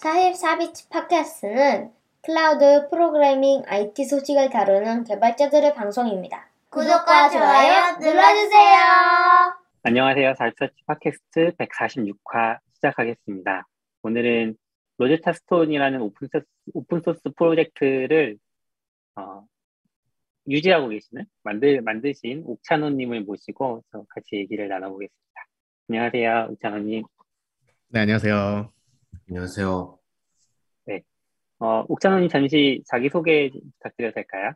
44BITS 팟캐스트는 클라우드 프로그래밍 IT 소식을 다루는 개발자들의 방송입니다. 구독과 좋아요 눌러주세요. 안녕하세요. 44BITS 팟캐스트 146화 시작하겠습니다. 오늘은 Rosetta Stone이라는 오픈소스, 오픈소스 프로젝트를 어, 유지하고 계시는 만들 만드신 옥찬호님을 모시고 같이 얘기를 나눠보겠습니다. 안녕하세요, 옥찬호님. 네, 안녕하세요. 안녕하세요. 네, 어, 옥찬호님 잠시 자기 소개 부탁드려도 될까요?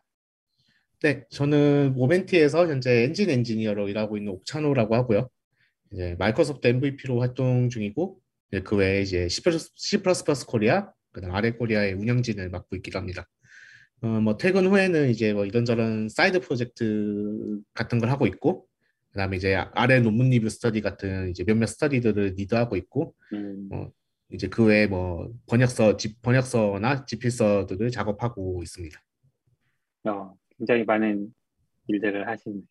네, 저는 모멘티에서 현재 엔진 엔지니어로 일하고 있는 옥찬호라고 하고요. 이제 마이크로소프트 MVP로 활동 중이고 그 외에 이제 C++ 코리아, 그다음 RL 코리아의 운영진을 맡고 있기도 합니다. 어, 뭐 퇴근 후에는 이제 뭐 이런저런 side project 같은 걸 하고 있고, 그다음에 이제 아래 논문 리뷰 스터디 같은 이제 몇몇 스터디들을 리드하고 있고, 음. 어, 이제 그 외에 뭐 번역서, 집 번역서나 집필서들을 작업하고 있습니다. 어, 굉장히 많은 일들을 하시는.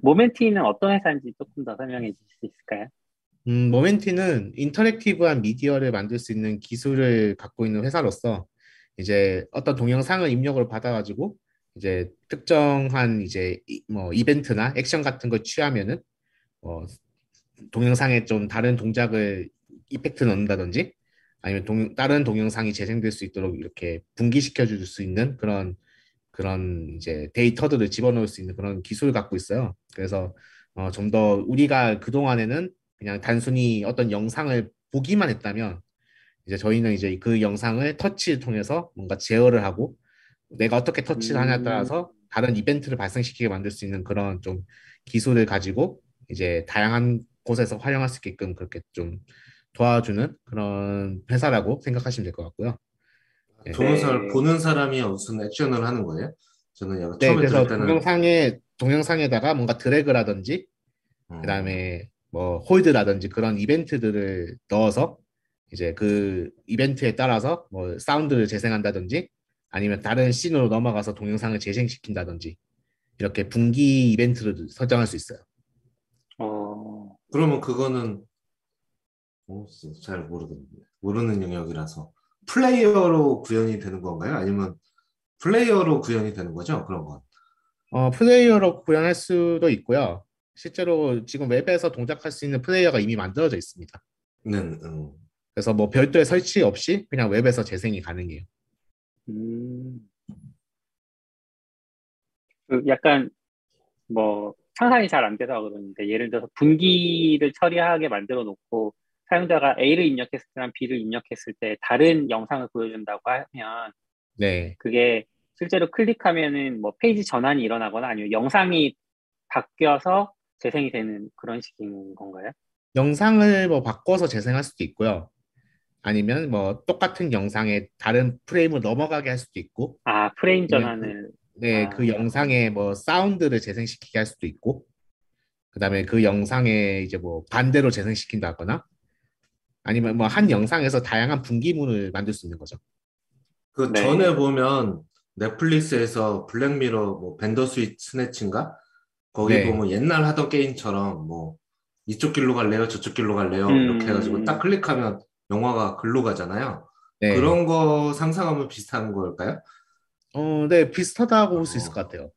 모멘티는 어떤 회사인지 조금 더 설명해 주실 수 있을까요? 음, 모멘티는 인터랙티브한 미디어를 만들 수 있는 기술을 갖고 있는 회사로서 이제 어떤 동영상을 입력을 받아가지고 이제 특정한 이제 뭐 이벤트나 액션 같은 걸 취하면은 어 동영상에 좀 다른 동작을 이펙트 넣는다든지 아니면 동, 다른 동영상이 재생될 수 있도록 이렇게 분기시켜 줄 수 있는 그런 그런 이제 데이터들을 집어넣을 수 있는 그런 기술을 갖고 있어요. 그래서 어, 좀 더 우리가 그 동안에는 그냥 단순히 어떤 영상을 보기만 했다면 이제 저희는 이제 그 영상을 터치를 통해서 뭔가 제어를 하고 내가 어떻게 터치를 하냐에 따라서 다른 이벤트를 발생시키게 만들 수 있는 그런 좀 기술을 가지고 이제 다양한 곳에서 활용할 수 있게끔 그렇게 좀 도와주는 그런 회사라고 생각하시면 될 것 같고요. 네. 동영상을 보는 사람이 무슨 액션을 하는 거예요? 저는 약간 네, 그래서 때는... 동영상에 동영상에다가 뭔가 드래그라든지 음. 그다음에 뭐 홀드라든지 그런 이벤트들을 넣어서 이제 그 이벤트에 따라서 뭐 사운드를 재생한다든지 아니면 다른 scene으로 넘어가서 동영상을 재생시킨다든지 이렇게 분기 이벤트를 설정할 수 있어요. 어 그러면 그거는 어, 잘 모르겠는데 모르는 영역이라서 플레이어로 구현이 되는 건가요? 아니면 플레이어로 구현이 되는 거죠? 그런 건? 어 플레이어로 구현할 수도 있고요. 실제로 지금 웹에서 동작할 수 있는 플레이어가 이미 만들어져 있습니다. 네. 음. 그래서 뭐 별도의 설치 없이 그냥 웹에서 재생이 가능해요. 음. 그 약간 뭐 상상이 잘 안 돼서 그러는데 예를 들어서 분기를 처리하게 만들어 놓고 사용자가 A를 입력했을 때랑 B를 입력했을 때 다른 영상을 보여준다고 하면 네. 그게 실제로 클릭하면은 뭐 페이지 전환이 일어나거나 아니면 영상이 바뀌어서 재생이 되는 그런 식인 건가요? 영상을 뭐 바꿔서 재생할 수도 있고요. 아니면 뭐 똑같은 영상에 다른 프레임을 넘어가게 할 수도 있고 아 프레임 전환을 네, 아. 그 영상에 뭐 사운드를 재생시키게 할 수도 있고 그다음에 그 영상에 이제 뭐 반대로 재생시킨다거나 아니면 뭐 한 영상에서 다양한 분기문을 만들 수 있는 거죠. 그 네. 전에 보면 넷플릭스에서 Black Mirror 뭐 Bandersnatch인가 거기 네. 보면 옛날 하던 게임처럼 뭐 이쪽 길로 갈래요 저쪽 길로 갈래요 음. 이렇게 해가지고 딱 클릭하면 영화가 글로 가잖아요. 네. 그런 거 상상하면 비슷한 걸까요? 어, 네, 비슷하다고 볼 수 있을 어. 것 같아요.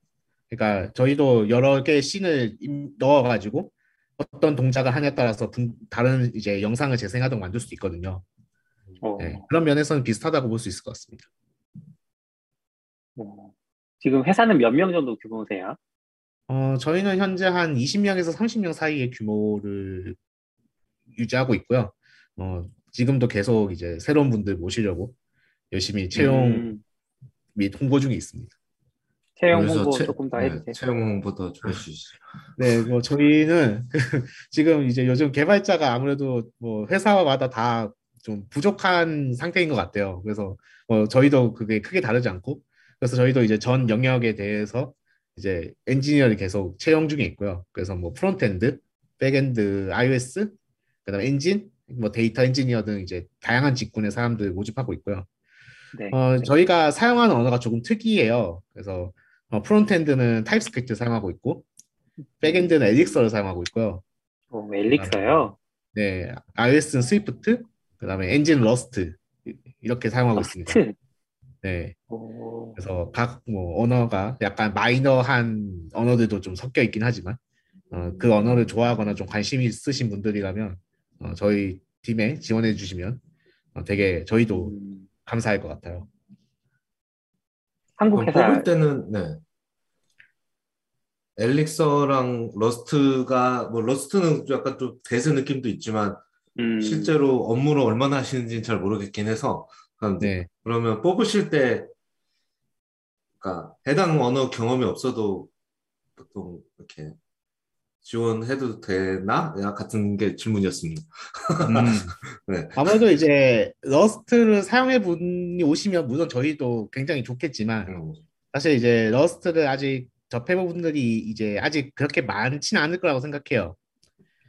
그러니까 저희도 여러 개의 scene을 넣어가지고 어떤 동작을 하냐에 따라서 다른 이제 영상을 재생하든 만들 수도 있거든요. 어. 네, 그런 면에서는 비슷하다고 볼 수 있을 것 같습니다. 어. 지금 회사는 몇 명 정도 규모세요? 어, 저희는 현재 한 20명에서 30명 사이의 규모를 유지하고 있고요. 어, 지금도 계속 이제 새로운 분들 모시려고 열심히 채용 음. 및 홍보 중에 있습니다. 채용 홍보 채, 조금 더 네, 해주세요. 채용 홍보도 좀 해주시죠. 네, 뭐 저희는 지금 이제 요즘 개발자가 아무래도 뭐 회사마다 다 좀 부족한 상태인 것 같아요. 그래서 뭐 저희도 그게 크게 다르지 않고 그래서 저희도 이제 전 영역에 대해서 이제 엔지니어를 계속 채용 중에 있고요. 그래서 뭐 frontend, backend, iOS, 그다음 엔진 뭐 데이터 엔지니어 등 이제 다양한 직군의 사람들 모집하고 있고요. 네. 어, 저희가 사용하는 언어가 조금 특이해요. 그래서 어, frontend는 TypeScript 사용하고 있고 backend는 Elixir를 사용하고 있고요. 오, 엘릭서요? 네, iOS는 Swift, 그다음에 엔진 Rust 이렇게 사용하고 있습니다. 네. 오. 그래서 각 뭐 언어가 약간 마이너한 언어들도 좀 섞여 있긴 하지만 어, 그 언어를 좋아하거나 좀 관심 있으신 분들이라면 어, 저희 팀에 지원해 주시면 어, 되게 저희도 음. 감사할 것 같아요. 한국 회사 뽑을 때는 네. Elixir랑 Rust가 뭐 Rust는 약간 좀 대세 느낌도 있지만 음. 실제로 업무를 얼마나 하시는지는 잘 모르겠긴 해서 네. 그러면 뽑으실 때 그러니까 해당 언어 경험이 없어도 보통 이렇게 지원해도 되나? 같은 게 질문이었습니다. 음. 네. 아무래도 이제 Rust를 사용해본 분이 오시면 물론 저희도 굉장히 좋겠지만 음. 사실 이제 Rust를 아직 접해본 분들이 이제 아직 그렇게 많지는 않을 거라고 생각해요.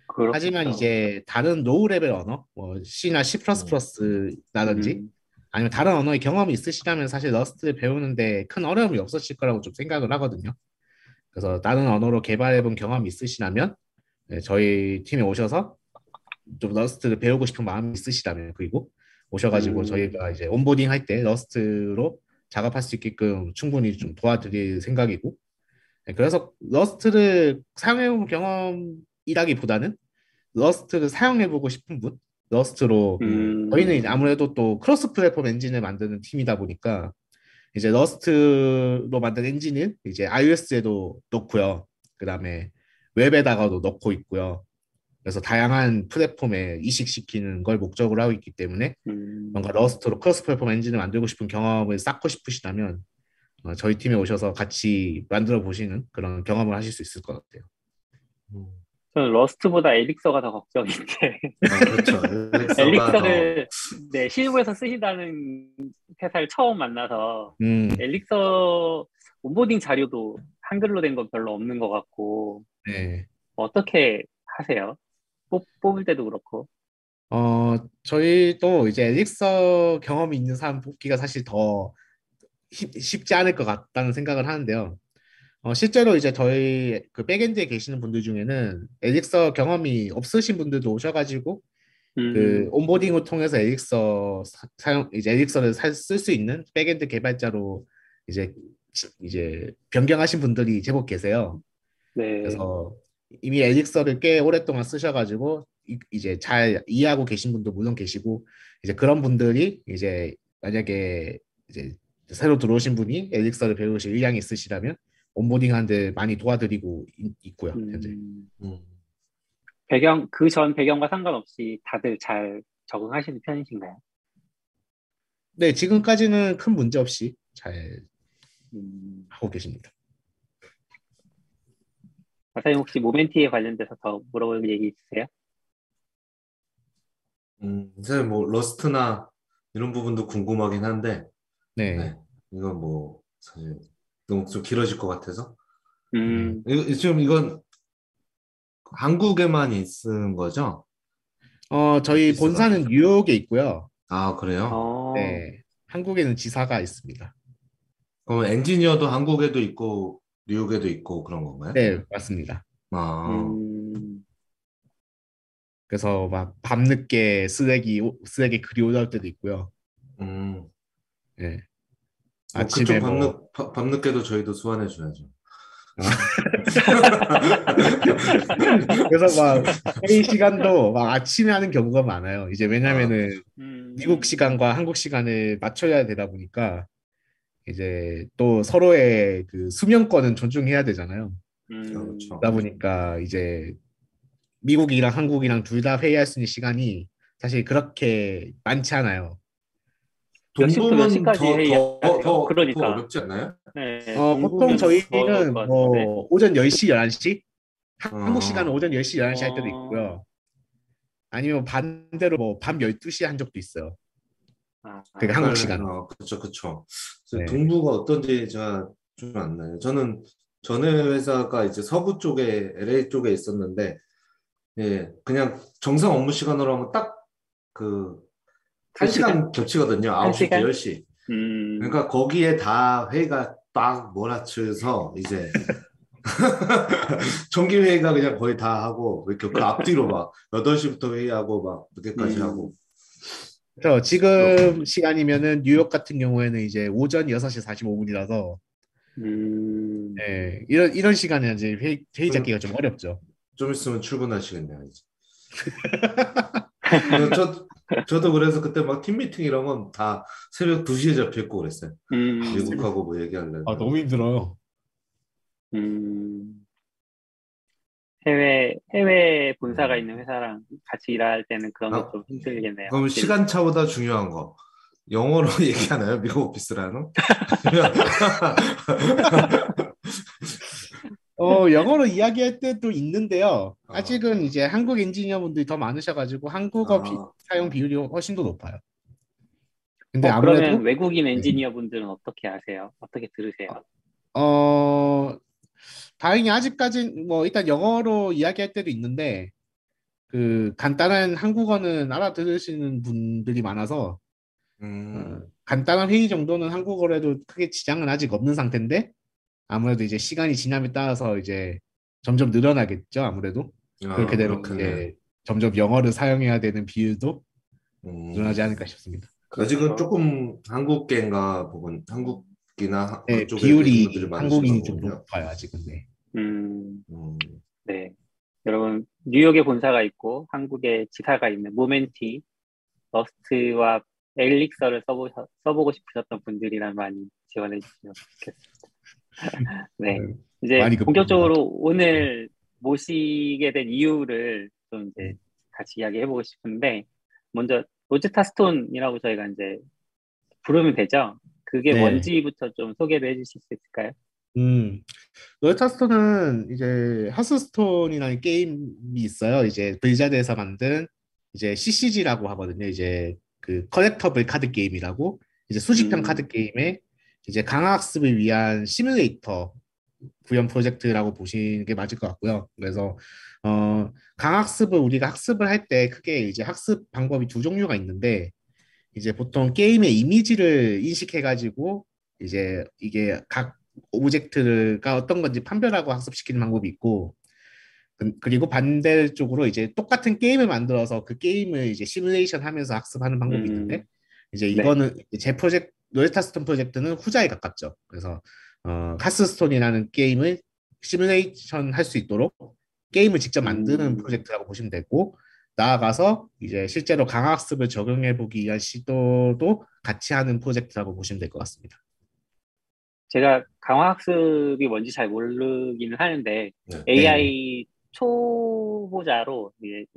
그렇겠죠. 하지만 이제 다른 low level 언어, 뭐 C나 C++라든지 음. 아니면 다른 언어의 경험이 있으시다면 사실 Rust를 배우는데 큰 어려움이 없으실 거라고 좀 생각을 하거든요. 그래서 다른 언어로 개발해본 경험이 있으시다면 네, 저희 팀에 오셔서 좀 Rust를 배우고 싶은 마음이 있으시다면 그리고 오셔가지고 음. 저희가 이제 onboarding 할 때 Rust로 작업할 수 있게끔 충분히 좀 도와드릴 생각이고 네, 그래서 Rust를 사용해본 경험이라기보다는 Rust를 사용해보고 싶은 분, Rust로 음. 저희는 아무래도 또 cross platform 엔진을 만드는 팀이다 보니까 이제 Rust로 만든 엔진을 이제 iOS에도 넣고요. 그 다음에 웹에다가도 넣고 있고요. 그래서 다양한 플랫폼에 이식시키는 걸 목적으로 하고 있기 때문에 음. 뭔가 Rust로 cross platform 엔진을 만들고 싶은 경험을 쌓고 싶으시다면 어, 저희 팀에 오셔서 같이 만들어 보시는 그런 경험을 하실 수 있을 것 같아요. 음. 저는 Rust보다 Elixir가 더 걱정인데. 아, 그렇죠. Elixir를 네, 실무에서 쓰신다는 회사를 처음 만나서 음. Elixir onboarding 자료도 한글로 된 건 별로 없는 것 같고. 네. 어떻게 하세요? 뽑, 뽑을 때도 그렇고. 어, 저희도 이제 엘릭서 경험이 있는 사람 뽑기가 사실 더 쉽지 않을 것 같다는 생각을 하는데요. 어, 실제로 이제 저희 그 backend에 계시는 분들 중에는 엘릭서 경험이 없으신 분들도 오셔가지고 그 음. 그 onboarding을 통해서 Elixir 사, 용 이제 Elixir를 쓸 수 있는 backend 개발자로 이제 이제 변경하신 분들이 제법 계세요. 네. 그래서 이미 엘릭서를 꽤 오랫동안 쓰셔가지고 이, 제잘 이해하고 계신 분도 물론 계시고 이제 그런 분들이 이제 만약에 이제 새로 들어오신 분이 엘릭서를 배우실 의향이 있으시다면 온보딩 하는데 많이 도와드리고 있, 고요 현재. 음. 음. 배경 그 전 배경과 상관없이 다들 잘 적응하시는 편이신가요? 네, 지금까지는 큰 문제 없이 잘 음. 하고 계십니다. 박사님 혹시 Momenti에 관련돼서 더 물어볼 얘기 있으세요? 음, 사실 뭐 Rust나 이런 부분도 궁금하긴 한데, 네, 네 이건 뭐 사실 너무 좀 길어질 것 같아서. 음. 이, 지금 이건 한국에만 있는 거죠? 어, 저희 있어요? 본사는 뉴욕에 있고요. 아, 그래요? 어... 네. 한국에는 지사가 있습니다. 그럼 엔지니어도 한국에도 있고 뉴욕에도 있고 그런 건가요? 네, 맞습니다. 아. 음... 그래서 막 밤늦게 쓰레기 쓰레기 글이 올라올 때도 있고요. 음. 네. 뭐 아침에 뭐... 밤늦, 바, 밤늦게도 저희도 소환해 줘야죠. 아. 그래서 막 회의 시간도 막 아침에 하는 경우가 많아요. 이제 왜냐면은 아, 음... 미국 시간과 한국 시간을 맞춰야 되다 보니까 이제 또 서로의 그 수면권은 존중해야 되잖아요. 음... 그렇죠. 그러다 보니까 이제 미국이랑 한국이랑 둘 다 회의할 수 있는 시간이 사실 그렇게 많지 않아요. 동부면 시까지 더, 더, 더, 그러니까. 더 어렵지 않나요? 네. 어, 보통 저희는 뭐 오전 10시, 11시? 어. 한국 시간은 오전 10시, 11시 할 때도 어. 있고요. 아니면 반대로 뭐 밤 12시 한 적도 있어요. 아, 그게 한국 시간. 어, 그렇죠, 그렇죠. 네. 동부가 어떤지 제가 좀 안 나요. 저는 전에 회사가 이제 서부 쪽에 LA 쪽에 있었는데, 예, 그냥 정상 업무 시간으로 하면 딱 그 한 시간 겹치거든요. 9시, 10시. 음. 그러니까 거기에 다 회의가 딱 몰아쳐서 이제 정기 회의가 그냥 거의 다 하고 이렇게 그 앞뒤로 막 8시부터 회의하고 막 늦게까지 음. 하고 그래서 지금 시간이면은 뉴욕 같은 경우에는 이제 오전 6시 45분이라서 음, 네, 이런 이런 시간에 이제 회의, 회의 잡기가 좀 어렵죠. 좀 있으면 출근하시겠네요, 이제. 저, 저도 그래서 그때 막 팀 미팅 이런 건 다 새벽 2시에 잡혀 있고 그랬어요. 음, 미국하고 뭐 얘기하려면. 아, 너무 힘들어요. 음, 해외, 해외 본사가 있는 회사랑 같이 일할 때는 그런 아, 거좀 힘들겠네요. 그럼. 시간차보다 중요한 거. 영어로 얘기하나요? 미국 오피스라는? 어, 영어로 이야기할 때도 있는데요. 아. 아직은 이제 한국 엔지니어분들이 더 많으셔가지고 한국어 비- 아. 사용 비율이 훨씬 더 높아요. 근데 어, 아무래도 그러면 외국인 엔지니어 분들은 어떻게 하세요? 어떻게 들으세요? 어, 다행히 아직까진 뭐 일단 영어로 이야기할 때도 있는데 그 간단한 한국어는 알아들으시는 분들이 많아서 음, 어, 간단한 회의 정도는 한국어로 해도 크게 지장은 아직 없는 상태인데 아무래도 이제 시간이 지남에 따라서 이제 점점 늘어나겠죠, 아무래도. 아, 그렇게 되면. 이제 점점 영어를 사용해야 되는 비율도 음. 늘어나지 않을까 싶습니다. 아직은 그렇죠. 조금 한국 계인가 보군 한국이나 네, 그쪽에 비율이 한국인이 좀. 높아요, 아직은. 네. 음, 음, 네. 여러분, 뉴욕에 본사가 있고 한국에 지사가 있는 모멘티, 러스트와 엘릭서를 써보, 써보고 싶으셨던 분들이란 많이 지원해 주시면 좋겠습니다. 네. 네. 이제. 본격적으로 오늘 모시게 된 이유를 좀 이제 같이 이야기해 보고 싶은데, 먼저 Rosetta Stone이라고 저희가 이제 부르면 되죠? 그게 네. 뭔지부터 좀 소개를 해 주실 수 있을까요? 음, Rosetta Stone은 이제 Hearthstone이라는 게임이 있어요. 이제 블리자드에서 만든 이제 CCG라고 하거든요. 이제 그 collectible card game이라고 이제 수집형 음. 카드 게임에 이제 강화학습을 위한 시뮬레이터 구현 프로젝트라고 보시는 게 맞을 것 같고요. 그래서 어, 강화학습을 우리가 학습을 할 때 크게 이제 학습 방법이 두 종류가 있는데 이제 보통 게임의 이미지를 인식해가지고 이제 이게 각 object가 어떤 건지 판별하고 학습시키는 방법이 있고 그- 그리고 반대쪽으로 이제 똑같은 게임을 만들어서 그 게임을 이제 시뮬레이션 하면서 학습하는 방법이 음. 있는데 이제 네. 이거는 제 프로젝트 Rosetta Stone 프로젝트는 후자에 가깝죠. 그래서 어, 카스스톤이라는 게임을 시뮬레이션 할 수 있도록 게임을 직접 만드는 음. 프로젝트라고 보시면 되고 나아가서 이제 실제로 강학습을 적용해 보기 위한 시도도 같이 하는 프로젝트라고 보시면 될 것 같습니다. 제가 강화학습이 뭔지 잘 모르기는 하는데 네. AI 초보자로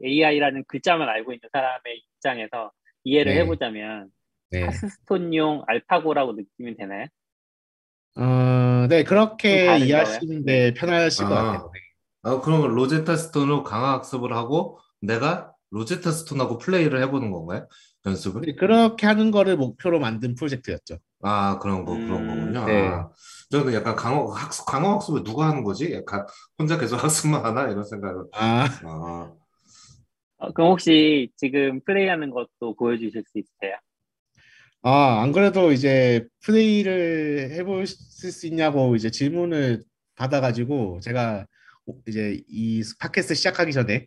AI라는 글자만 알고 있는 사람의 입장에서 이해를 네. 해보자면 네. 카스스톤용 알파고라고 느끼면 되나요? 어, 네, 좀 그렇게? 이해하시는데 편하실 것 아. 같아요. 네. 아, 그러면 로제타 스톤으로 강화 학습을 하고 내가 로제타 스톤하고 플레이를 해보는 건가요? 연습을? 네, 그렇게 하는 거를 목표로 만든 프로젝트였죠. 아, 그런 거, 그런 음, 거군요. 네. 아, 저는 약간 강화 학습, 강화 학습을 누가 하는 거지? 약간 혼자 계속 학습만 하나? 이런 생각을. 아, 아, 어, 그럼 혹시 지금 플레이하는 것도 보여주실 수 있으세요? 아, 안 그래도 이제 플레이를 해보실 수 있냐고 이제 질문을 받아가지고 제가 이제 이 팟캐스트 시작하기 전에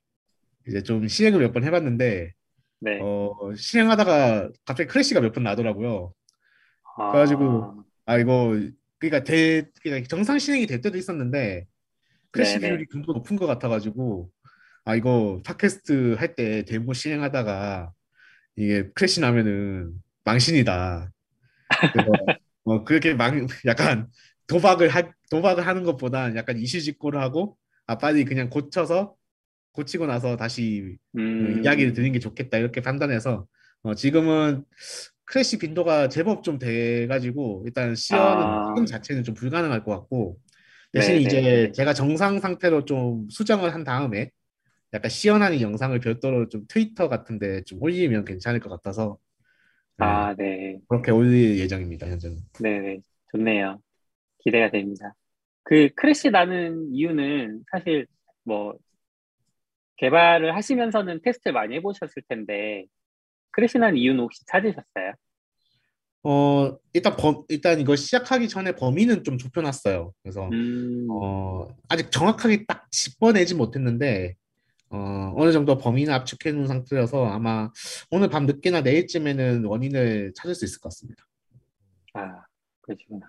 이제 좀 실행을 몇 번 해봤는데 네. 어, 실행하다가 갑자기 crash가 몇 번 나더라고요. 아, 그래가지고 아 이거 그러니까 대 그러니까 정상 실행이 될 때도 있었는데 crash 네네. 비율이 좀 더 높은 것 같아가지고 아 이거 팟캐스트 할 때 데모 실행하다가 이게 crash 나면은 망신이다. 그래서 어 그렇게 망 약간 도박을 하 도박을 하는 것보단 약간 이실직고를 하고 아 빨리 그냥 고쳐서 고치고 나서 다시 음, 이야기를 드리는 게 좋겠다 이렇게 판단해서 어, 지금은 crash 빈도가 제법 좀 돼가지고 일단 시연은 아. 자체는 좀 불가능할 것 같고 대신 네네. 이제 제가 정상 상태로 좀 수정을 한 다음에 약간 시연하는 영상을 별도로 좀 트위터 같은데 좀 올리면 괜찮을 것 같아서 네, 아, 네. 그렇게 올릴 예정입니다 현재는. 네네. 좋네요. 기대가 됩니다. 그 crash 나는 이유는 사실 뭐 개발을 하시면서는 테스트를 많이 해보셨을 텐데 crash 나는 이유는 혹시 찾으셨어요? 어 일단 범 일단 이거 시작하기 전에 범위는 좀 좁혀놨어요. 그래서 음, 어, 아직 정확하게 딱 짚어내지 못했는데, 어, 어느 정도 범인을 압축해 놓은 상태여서 아마 오늘 밤 늦게나 내일쯤에는 원인을 찾을 수 있을 것 같습니다. 아, 그러시구나.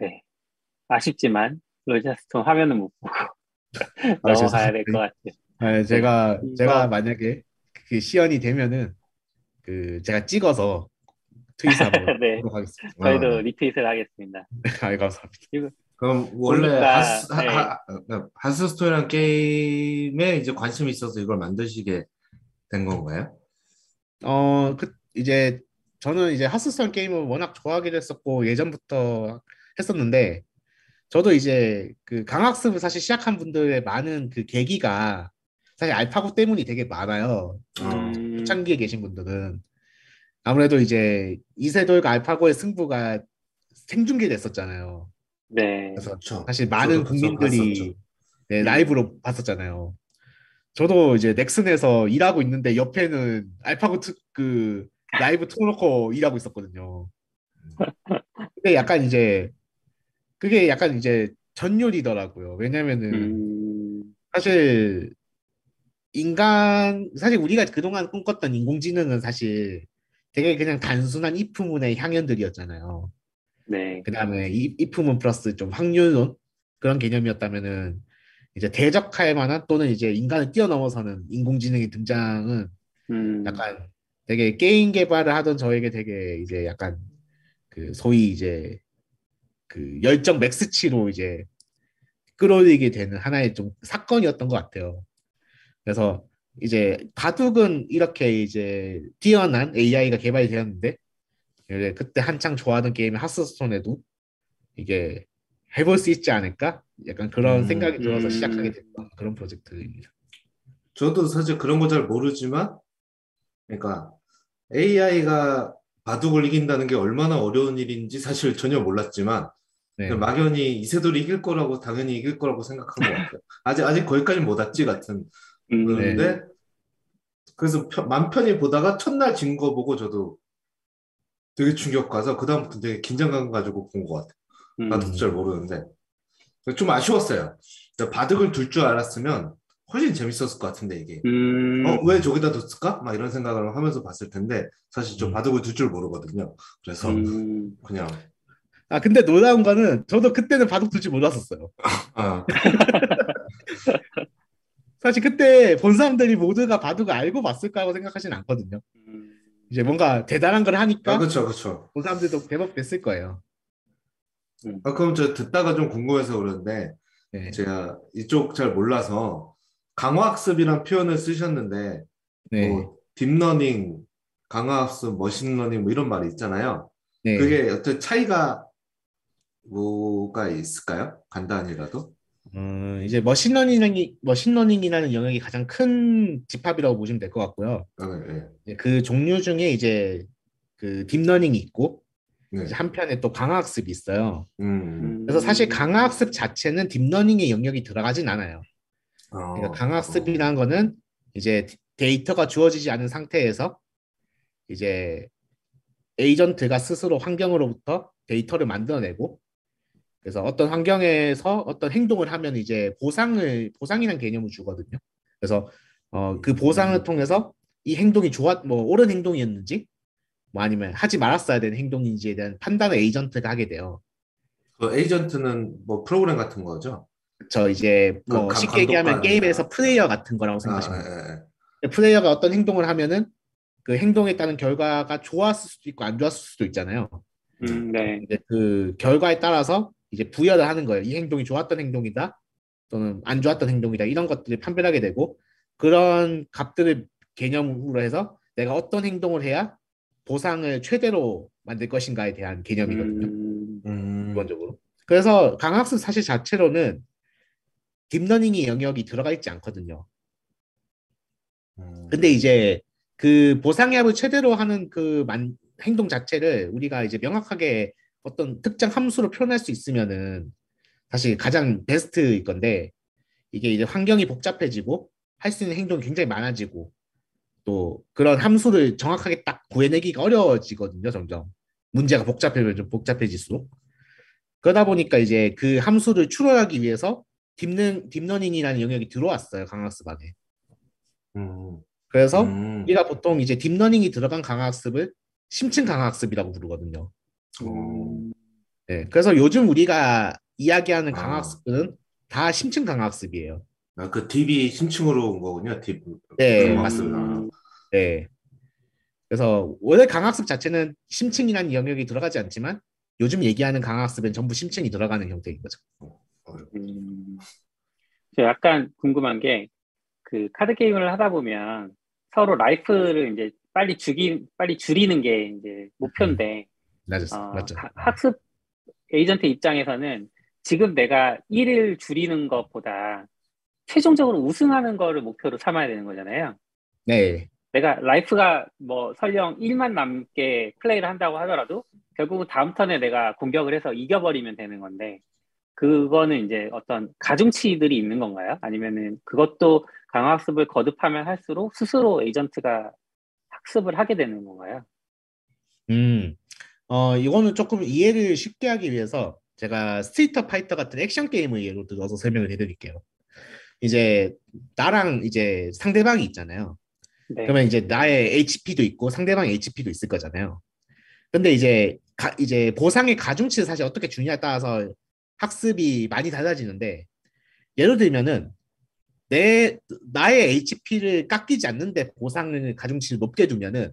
네. 아쉽지만 로제스톤 화면은 못 보고 아, 넘어가야 될 것 같아요. 네, 제가 이거- 제가 만약에 그 시연이 되면은 그 제가 찍어서 트윗에 한번 네. 하겠습니다. 저희도 어. retweet을 하겠습니다. 아, 감사합니다. 그럼 원래 보니까, 하스, 하, 네. 하, 하- 하스스톤이라는 게임에 이제 관심이 있어서 이걸 만드시게 된 건가요? 어, 그 이제 저는 이제 하스스톤 게임을 워낙 좋아하게 됐었고 예전부터 했었는데 저도 이제 그 강화학습을 사실 시작한 분들의 많은 그 계기가 사실 알파고 때문이 되게 많아요. 어. 음, 초창기에 계신 분들은 아무래도 이제 이세돌과 알파고의 승부가 생중계됐었잖아요. 네. 그래서 그렇죠. 사실 많은 국민들이 봤었죠. 네, 라이브로 봤었잖아요. 저도 이제 넥슨에서 일하고 있는데 옆에는 알파고 트, 그 라이브 틀어놓고 일하고 있었거든요. 근데 약간 이제 그게 약간 이제 전율이더라고요. 왜냐면은 음, 사실 인간 사실 우리가 그동안 꿈꿨던 인공지능은 사실 되게 그냥 단순한 if문의 향연들이었잖아요. 네. 그 다음에 if문 플러스 좀 확률론 그런 개념이었다면은 이제 대적할 만한 또는 이제 인간을 뛰어넘어서는 인공지능의 등장은 음, 약간 되게 게임 개발을 하던 저에게 되게 이제 약간 그 소위 이제 그 열정 맥스치로 이제 끌어올리게 되는 하나의 좀 사건이었던 것 같아요. 그래서 이제 바둑은 이렇게 이제 뛰어난 AI가 개발이 되었는데 이제 그때 한창 좋아하던 게임 하스스톤에도 이게 해볼 수 있지 않을까? 약간 그런 음, 생각이 들어서 음. 시작하게 됐던 그런 프로젝트입니다. 저도 사실 그런 거 잘 모르지만, 그러니까 AI가 바둑을 이긴다는 게 얼마나 어려운 일인지 사실 전혀 몰랐지만, 네. 막연히 이세돌이 이길 거라고 당연히 이길 거라고 생각한 것 같아요. 아직 아직 거기까지 못 왔지 같은. 음, 그런데 그래서 편- 맘 편히 보다가 첫날 진 거 보고 저도 되게 충격 가서 그 다음부터 되게 긴장감 가지고 본 것 같아요. 음, 나도 잘 모르는데 좀 아쉬웠어요. 바둑을 둘 줄 알았으면 훨씬 재밌었을 것 같은데 이게 음, 어 왜 저기다 뒀을까? 막 이런 생각을 하면서 봤을 텐데 사실 저 음. 바둑을 둘 줄 모르거든요. 그래서 음, 그냥 아 근데 놀라운 거는 저도 그때는 바둑 둘 줄 몰랐었어요. 아, 사실 그때 본 사람들이 모두가 바둑을 알고 봤을까 고 생각하진 않거든요. 음, 이제 뭔가 대단한 걸 하니까 아 그렇죠 그렇죠. 본 사람들도 대박 됐을 거예요. 아, 그럼 저 듣다가 좀 궁금해서 그러는데 네. 제가 이쪽 잘 몰라서 강화학습이란 표현을 쓰셨는데 네. 뭐 deep learning, 강화학습, machine learning 뭐 이런 말이 있잖아요. 네. 그게 어떤 차이가 뭐가 있을까요? 간단히라도? 음, 이제 머신러닝이 머신러닝이라는 영역이 가장 큰 집합이라고 보시면 될 것 같고요. 아, 네. 이제 그 종류 중에 이제 그 deep learning이 있고 네. 한편에 또 강화학습이 있어요. 음. 그래서 사실 강화학습 자체는 deep learning의 영역이 들어가진 않아요. 어. 그러니까 강화학습이라는 거는 이제 데이터가 주어지지 않은 상태에서 이제 agent가 스스로 환경으로부터 데이터를 만들어내고 그래서 어떤 환경에서 어떤 행동을 하면 이제 보상을 보상이라는 개념을 주거든요. 그래서 어, 그 보상을 통해서 이 행동이 좋았 뭐 옳은 행동이었는지 뭐 아니면 하지 말았어야 되는 행동인지에 대한 판단을 agent가 하게 돼요. 그 agent는 뭐 프로그램 같은 거죠? 저 이제 뭐그 감- 쉽게 얘기하면. 게임에서 플레이어 같은 거라고 아, 생각하시면 돼요. 예, 예. 플레이어가 어떤 행동을 하면은 그 행동에 따른 결과가 좋았을 수도 있고 안 좋았을 수도 있잖아요. 음, 네. 이제 그 결과에 따라서 이제 부여를 하는 거예요. 이 행동이 좋았던 행동이다 또는 안 좋았던 행동이다 이런 것들을 판별하게 되고 그런 값들을 개념으로 해서 내가 어떤 행동을 해야 보상을 최대로 만들 것인가에 대한 개념이거든요. 음, 음. 기본적으로. 그래서 강화학습 사실 자체로는 deep learning의 영역이 들어가 있지 않거든요. 음. 근데 이제 그 보상합을 최대로 하는 그 만, 행동 자체를 우리가 이제 명확하게 어떤 특정 함수로 표현할 수 있으면은 사실 가장 베스트일 건데 이게 이제 환경이 복잡해지고 할 수 있는 행동이 굉장히 많아지고 또 그런 함수를 정확하게 딱 구해내기가 어려워지거든요, 점점. 문제가 복잡해면 좀 복잡해질수록. 그러다 보니까 이제 그 함수를 추론하기 위해서 딥는 deep learning이라는 영역이 들어왔어요 강화학습 안에. 음. 그래서 음. 우리가 보통 이제 deep learning이 들어간 강화학습을 심층 강학습이라고 부르거든요. 음. 네, 그래서 요즘 우리가 이야기하는 아. 강학습은 다 심층 강학습이에요. 아, 그 딥이 심층으로 온 거군요. 딥. 네, 맞습니다. 말씀이구나. 네. 그래서 원래 강학습 자체는 심층이라는 영역이 들어가지 않지만 요즘 얘기하는 강학습은 전부 심층이 들어가는 형태인 거죠. 음, 저 약간 궁금한 게 그 카드 게임을 하다 보면 서로 life를 이제 빨리 죽이 빨리 줄이는 게 이제 목표인데 맞았, 어, 맞죠. 하- 학습 에이전트 입장에서는 지금 내가 1을 줄이는 것보다 최종적으로 우승하는 거를 목표로 삼아야 되는 거잖아요. 네, 내가 life가 뭐 설령 1만 남게 플레이를 한다고 하더라도 결국은 다음 턴에 내가 공격을 해서 이겨버리면 되는 건데 그거는 이제 어떤 가중치들이 있는 건가요? 아니면은 그것도 강화학습을 거듭하면 할수록 스스로 agent가 학습을 하게 되는 건가요? 음, 어, 이거는 조금 이해를 쉽게 하기 위해서 제가 스트리트 파이터 같은 액션 게임을 예로 들어서 설명을 해드릴게요. 이제 나랑 이제 상대방이 있잖아요. 네. 그러면 이제 나의 HP도 있고 상대방의 HP도 있을 거잖아요. 근데 이제 가, 이제 보상의 가중치를 사실 어떻게 주냐에 따라서 학습이 많이 달라지는데 예를 들면은 내 나의 HP를 깎이지 않는데 보상을 가중치를 높게 두면은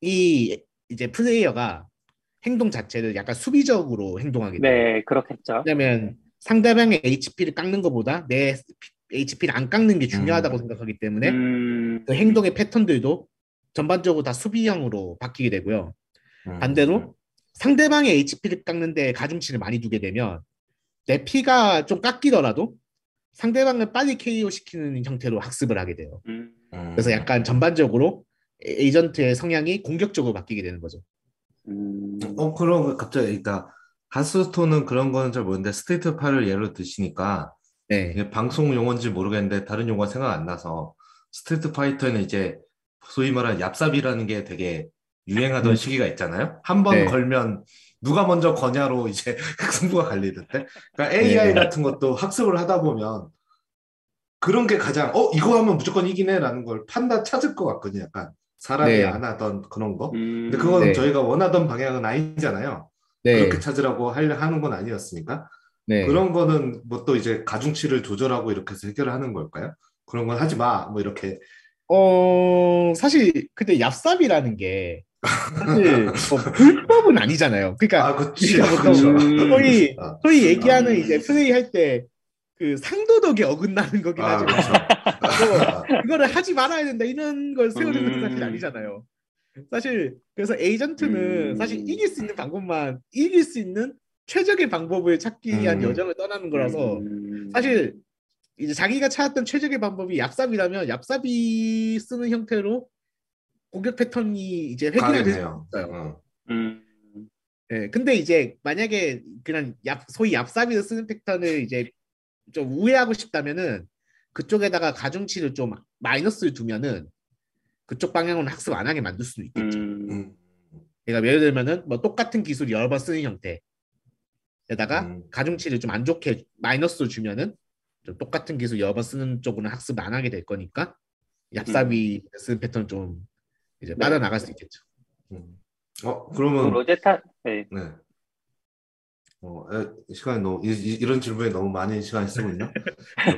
이 이제 플레이어가 행동 자체를 약간 수비적으로 행동하게 돼요. 네, 그렇겠죠. 왜냐면 상대방의 HP를 깎는 것보다 내 HP를 안 깎는 게 중요하다고 음. 생각하기 때문에 음, 그 행동의 패턴들도 전반적으로 다 수비형으로 바뀌게 되고요. 음. 반대로 상대방의 HP를 깎는데 가중치를 많이 두게 되면 내 피가 좀 깎이더라도 상대방을 빨리 KO 시키는 형태로 학습을 하게 돼요. 음, 음. 그래서 약간 전반적으로 agent의 성향이 공격적으로 바뀌게 되는 거죠. 음, 어, 그럼 갑자기 그러니까 하스스톤은 그런 거는 잘 모르는데 스트리트 파이터를 예로 드시니까 네, 방송 용어인지 모르겠는데 다른 용어가 생각 안 나서 스트리트 파이터는 이제 소위 말하는 얍삽이라는 게 되게 유행하던 음. 시기가 있잖아요. 한번 네. 걸면 누가 먼저 거냐로 이제 승부가 갈리던데. 그러니까 AI 네. 같은 것도 학습을 하다 보면 그런 게 가장 어 이거 하면 무조건 이기네라는 걸 판단 찾을 것 같거든요. 약간 사람이 네. 안 하던 그런 거. 음, 근데 그건 네. 저희가 원하던 방향은 아니잖아요. 네, 그렇게 찾으라고 하려 하는 건 아니었으니까. 네. 그런 거는 뭐 또 이제 가중치를 조절하고 이렇게 해서 해결을 하는 걸까요? 그런 건 하지 마. 뭐 이렇게. 어, 사실 근데 얍삽이라는 게 사실 뭐 불법은 아니잖아요. 그러니까 아, 그치. 우리가 보통 그렇죠. 음. 소위 아. 소위 얘기하는 음. 이제 플레이 할 때 그 상도덕에 어긋나는 거긴 아, 하지만 그렇죠. 그거를 하지 말아야 된다 이런 걸 세우는 것은 사실 음. 아니잖아요. 사실 그래서 에이전트는 음. 사실 이길 수 있는 방법만 이길 수 있는 최적의 방법을 찾기 위한 음. 여정을 떠나는 거라서 음, 사실 이제 자기가 찾았던 최적의 방법이 얍삽이라면 얍삽이 쓰는 형태로 공격 패턴이 이제 회귀가. 있어요. 어. 음, 예, 근데 이제 만약에 그냥 얍, 소위 얍삽이를 쓰는 패턴을 이제 좀 우회하고 싶다면은 그쪽에다가 가중치를 좀 마이너스를 두면은 그쪽 방향으로 학습 안 하게 만들 수도 있겠죠. 음, 음. 그러니까 예를 들면은 뭐 똑같은 기술 여러 번 쓰는 형태에다가 음. 가중치를 좀 안 좋게 마이너스를 주면은 좀 똑같은 기술 여러 번 쓰는 쪽으로는 학습 안 하게 될 거니까 얍삽이 쓰는 패턴 좀 이제 네. 빠져나갈 수 있겠죠. 음. 어, 그 그러면 로제타, 네, 네. 어, 에, 시간이 너무 이, 런 질문에 너무 많이 시간이 쓰고 있나?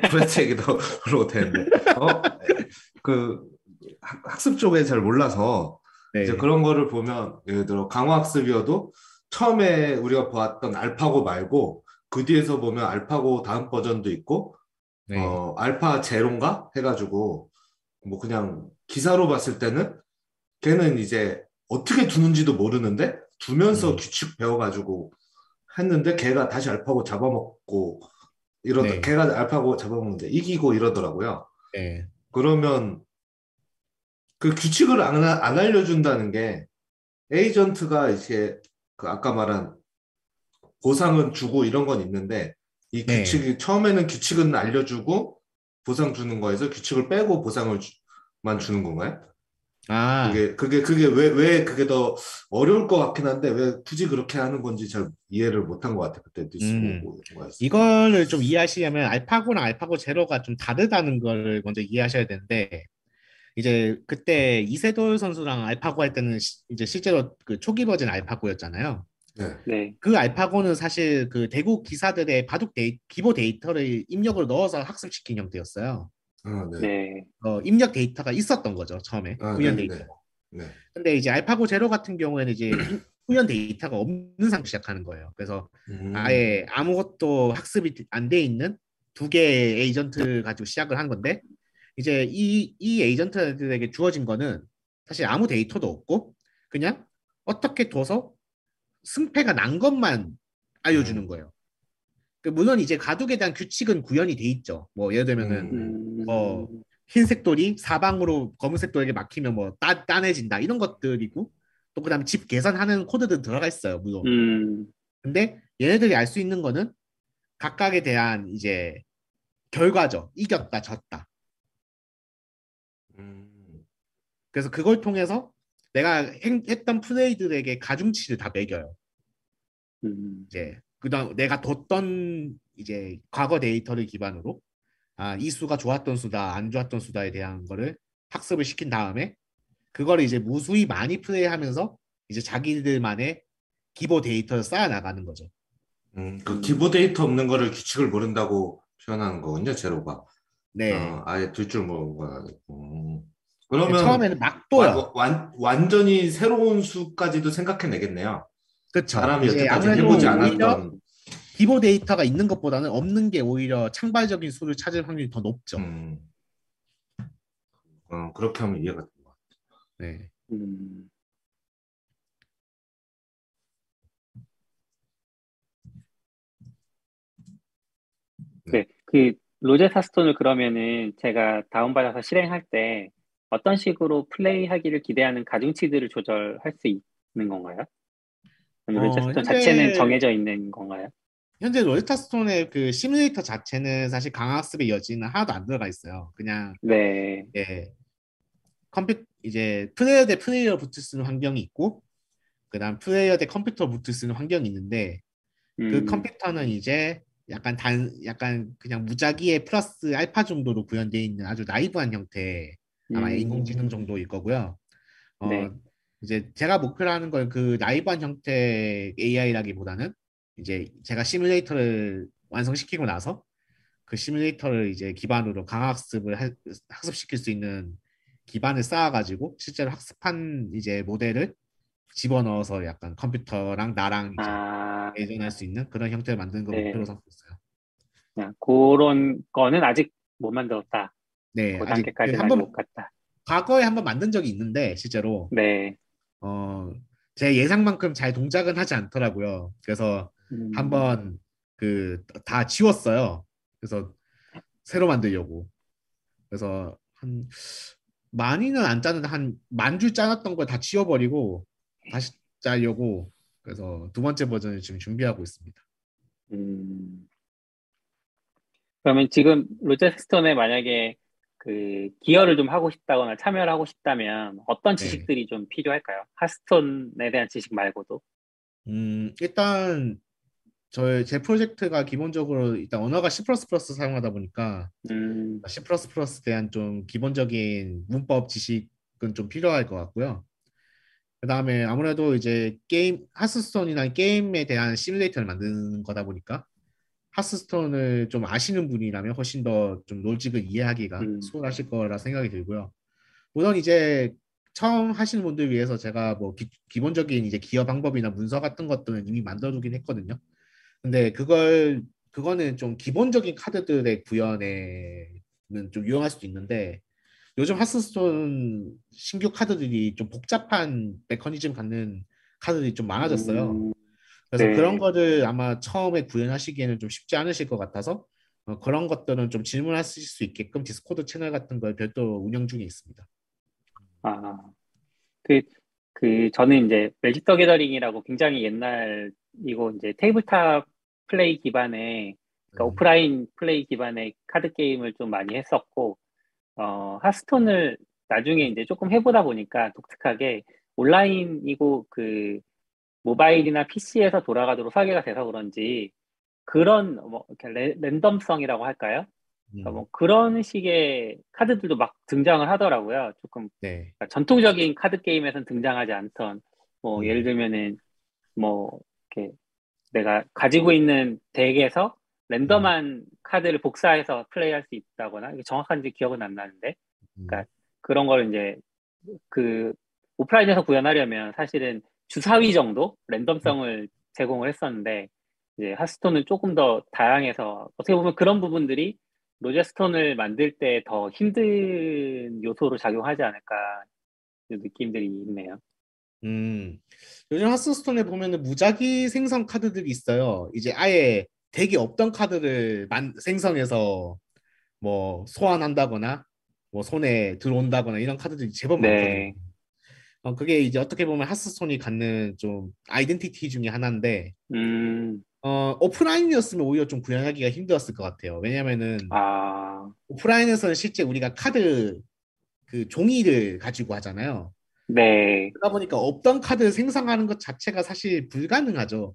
프레스 얘기도 그러고 되는데. 어, 그 학, 학습 쪽에 잘 몰라서 네. 이제 그런 거를 보면 예를 들어 강화학습이어도 처음에 우리가 보았던 알파고 말고 그 뒤에서 보면 알파고 다음 버전도 있고 네. 어 알파 제로인가 해가지고 뭐 그냥 기사로 봤을 때는 걔는 이제 어떻게 두는지도 모르는데 두면서 음. 규칙 배워가지고 했는데 걔가 다시 알파고 잡아먹고 이러다 네. 걔가 알파고 잡아먹는데 이기고 이러더라고요. 네. 그러면 그 규칙을 안, 하- 안 알려준다는 게 에이전트가 이제 그 아까 말한 보상은 주고 이런 건 있는데 이 네. 규칙이 처음에는 규칙은 알려주고 보상 주는 거에서 규칙을 빼고 보상을 주- 만 주는 건가요? 아, 그게 그게 그게 왜 왜 그게 더 어려울 것 같긴 한데 왜 굳이 그렇게 하는 건지 잘 이해를 못한 것 같아 그때 뉴스 음. 보고. 이거를 좀 이해하시려면 알파고랑 알파고 제로가 좀 다르다는 걸 먼저 이해하셔야 되는데 이제 그때 이세돌 선수랑 알파고 할 때는 시- 이제 실제로 그 초기 버전 알파고였잖아요. 네. 네. 그 알파고는 사실 그 대국 기사들의 바둑 데이, 기보 데이터를 입력으로 넣어서 학습시킨 형태였어요. 아, 네. 네. 어, 입력 데이터가 있었던 거죠 처음에 아, 훈련 네, 데이터. 네. 네. 근데 이제 알파고 제로 같은 경우에는 이제 이- 훈련 데이터가 없는 상태로 시작하는 거예요. 그래서 음. 아예 아무것도 학습이 안 돼 있는 두 개의 에이전트 가지고 시작을 한 건데 이제 이, 이 agent들에게 주어진 거는 사실 아무 데이터도 없고 그냥 어떻게 둬서 승패가 난 것만 알려주는 음. 거예요. 그 물론 이제 가둑에 대한 규칙은 구현이 돼 있죠. 뭐 예를 들면은 음, 어, 흰색 돌이 사방으로 검은색 돌에게 막히면 뭐 따, 따내진다 이런 것들이고 또 그다음에 집 계산하는 코드도 들어가 있어요. 물론. 음, 근데 얘네들이 알 수 있는 거는 각각에 대한 이제 결과죠. 이겼다, 졌다. 음. 그래서 그걸 통해서 내가 행- 했던 플레이들에게 가중치를 다 매겨요. 음, 이제 그다음 내가 뒀던 이제 과거 데이터를 기반으로 아, 이 수가 좋았던 수다, 안 좋았던 수다에 대한 거를 학습을 시킨 다음에 그거를 이제 무수히 많이 플레이하면서 이제 자기들만의 기보 데이터를 쌓아 나가는 거죠. 음, 그 기보 데이터 없는 거를 규칙을 모른다고 표현하는 거군요, 제로가. 네. 어, 아예 둘 줄. 음. 그러면 처음에는 막 완, 완전히 새로운 수까지도 생각해내겠네요. 그렇죠. 사람이 여태까지 아무래도 해보지 오히려 않았던. 기보 데이터가 있는 것보다는 없는 게 오히려 창발적인 수를 찾을 확률이 더 높죠. 음. 어, 그렇게 하면 이해가 된것 같아요. 네. 음. 네, 그 로제타 스톤을 그러면은 제가 다운받아서 실행할 때 어떤 식으로 플레이하기를 기대하는 가중치들을 조절할 수 있는 건가요? 아니면 어, 스톤 현재- 자체는 정해져 있는 건가요? 현재 로제타 스톤의 그 시뮬레이터 자체는 사실 강화 학습의 여지는 하나도 안 들어가 있어요. 그냥 네, 예, 컴퓨 이제 플레이어 대 플레이어 붙을 수 있는 환경이 있고 그다음 플레이어 대 컴퓨터 붙을 수 있는 환경이 있는데 그 음, 컴퓨터는 이제 약간 단 약간 그냥 무작위의 플러스 알파 정도로 구현되어 있는 아주 나이브한 형태 아마 음, 인공지능 정도일 거고요. 어, 네. 이제 제가 목표로 하는 건그 나이브한 형태의 AI라기보다는 이제 제가 시뮬레이터를 완성시키고 나서 그 시뮬레이터를 이제 기반으로 강학습을 할- 학습시킬 수 있는 기반을 쌓아가지고 실제로 학습한 이제 모델을 집어넣어서 약간 컴퓨터랑 나랑 이제 아, 예전할 수 있는 그런 형태를 만드는 걸 네. 목표로 삼고 있어요. 그냥 그런 거는 아직 못 만들었다. 네, 그 아직 단계까지는 아직 한번 못 갔다. 과거에 한번 만든 적이 있는데 실제로 네. 어, 제 예상만큼 잘 동작은 하지 않더라고요. 그래서 음, 한번 그 다 지웠어요. 그래서 새로 만들려고. 그래서 한 많이는 안 짜는데 한 만 줄 짜놨던 걸 다 지워버리고 다시 짜려고. 그래서 두 번째 버전을 지금 준비하고 있습니다. 음. 그러면 지금 로제타 스톤에 만약에 그 기여를 좀 하고 싶다거나 참여를 하고 싶다면 어떤 네. 지식들이 좀 필요할까요? 하스톤에 대한 지식 말고도. 음, 일단 저의 제 프로젝트가 기본적으로 일단 언어가 C++ 사용하다 보니까 음, C++에 대한 좀 기본적인 문법 지식은 좀 필요할 것 같고요. 그 다음에 아무래도 이제 게임, 하스스톤이나 게임에 대한 시뮬레이터를 만드는 거다 보니까 하스스톤을 좀 아시는 분이라면 훨씬 더좀 롤직을 이해하기가 음. 수월하실 거라 생각이 들고요. 물론 이제 처음 하시는 분들 위해서 제가 뭐 기, 기본적인 이제 기여 방법이나 문서 같은 것들은 이미 만들어두긴 했거든요. 근데 그걸 그거는 좀 기본적인 카드들의 구현에는 좀 유용할 수도 있는데 요즘 하스스톤 신규 카드들이 좀 복잡한 메커니즘 갖는 카드들이 좀 많아졌어요. 음, 그래서 네. 그런 거를 아마 처음에 구현하시기에는 좀 쉽지 않으실 것 같아서 어, 그런 것들은 좀 질문하실 수 있게끔 디스코드 채널 같은 걸 별도 운영 중에 있습니다. 아, 그, 그, 저는 이제 매직 더 게더링이라고 굉장히 옛날이고 이제 tabletop 플레이 기반의 그러니까 음. 오프라인 플레이 기반의 카드 게임을 좀 많이 했었고, 어, 하스톤을 나중에 이제 조금 해보다 보니까 독특하게 온라인이고 그 모바일이나 PC에서 돌아가도록 설계가 돼서 그런지 그런 뭐 이렇게 랜덤성이라고 할까요? 그러니까 뭐 그런 식의 카드들도 막 등장을 하더라고요. 조금 네. 그러니까 전통적인 카드 게임에서는 등장하지 않던 뭐 음. 예를 들면은 뭐 이렇게 내가 가지고 있는 덱에서 랜덤한 음. 카드를 복사해서 플레이할 수 있다거나 정확한지 기억은 안 나는데 그러니까 음. 그런 걸 이제 그 오프라인에서 구현하려면 사실은 주사위 정도 랜덤성을 제공을 했었는데 이제 하스톤은 조금 더 다양해서 어떻게 보면 그런 부분들이 로제스톤을 만들 때 더 힘든 요소로 작용하지 않을까 느낌들이 있네요. 음, 요즘 하스스톤에 보면은 무작위 생성 카드들이 있어요. 이제 아예 덱이 없던 카드를 만, 생성해서 뭐 소환한다거나 뭐 손에 들어온다거나 이런 카드들이 제법 네. 많거든요. 어, 그게 이제 어떻게 보면 하스스톤이 갖는 좀 아이덴티티 중에 하나인데 음. 어, 오프라인이었으면 오히려 좀 구현하기가 힘들었을 것 같아요. 왜냐면은 아... 오프라인에서는 실제 우리가 카드 그 종이를 가지고 하잖아요. 네. 그러다 보니까 없던 카드 생성하는 것 자체가 사실 불가능하죠.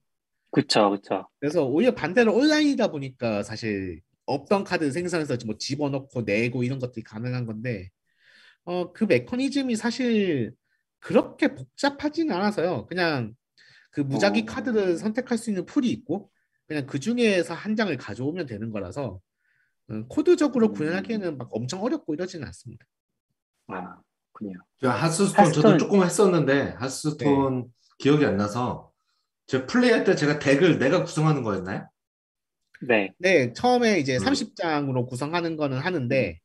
그쵸, 그쵸. 그래서 오히려 반대로 온라인이다 보니까 사실 없던 카드 생성해서 뭐 집어넣고 내고 이런 것들이 가능한 건데, 어, 그 메커니즘이 사실 그렇게 복잡하지는 않아서요. 그냥 그 무작위 어... 카드를 선택할 수 있는 풀이 있고 그냥 그 중에서 한 장을 가져오면 되는 거라서 음, 코드적으로 음... 구현하기에는 막 엄청 어렵고 이러지는 않습니다. 아, 그냥. 하스스톤, 하스스톤 저도 조금 했었는데 하스스톤 네. 기억이 안 나서 제 플레이할 때 제가 덱을 내가 구성하는 거였나요? 네. 네, 처음에 이제 음. 30장으로 구성하는 거는 하는데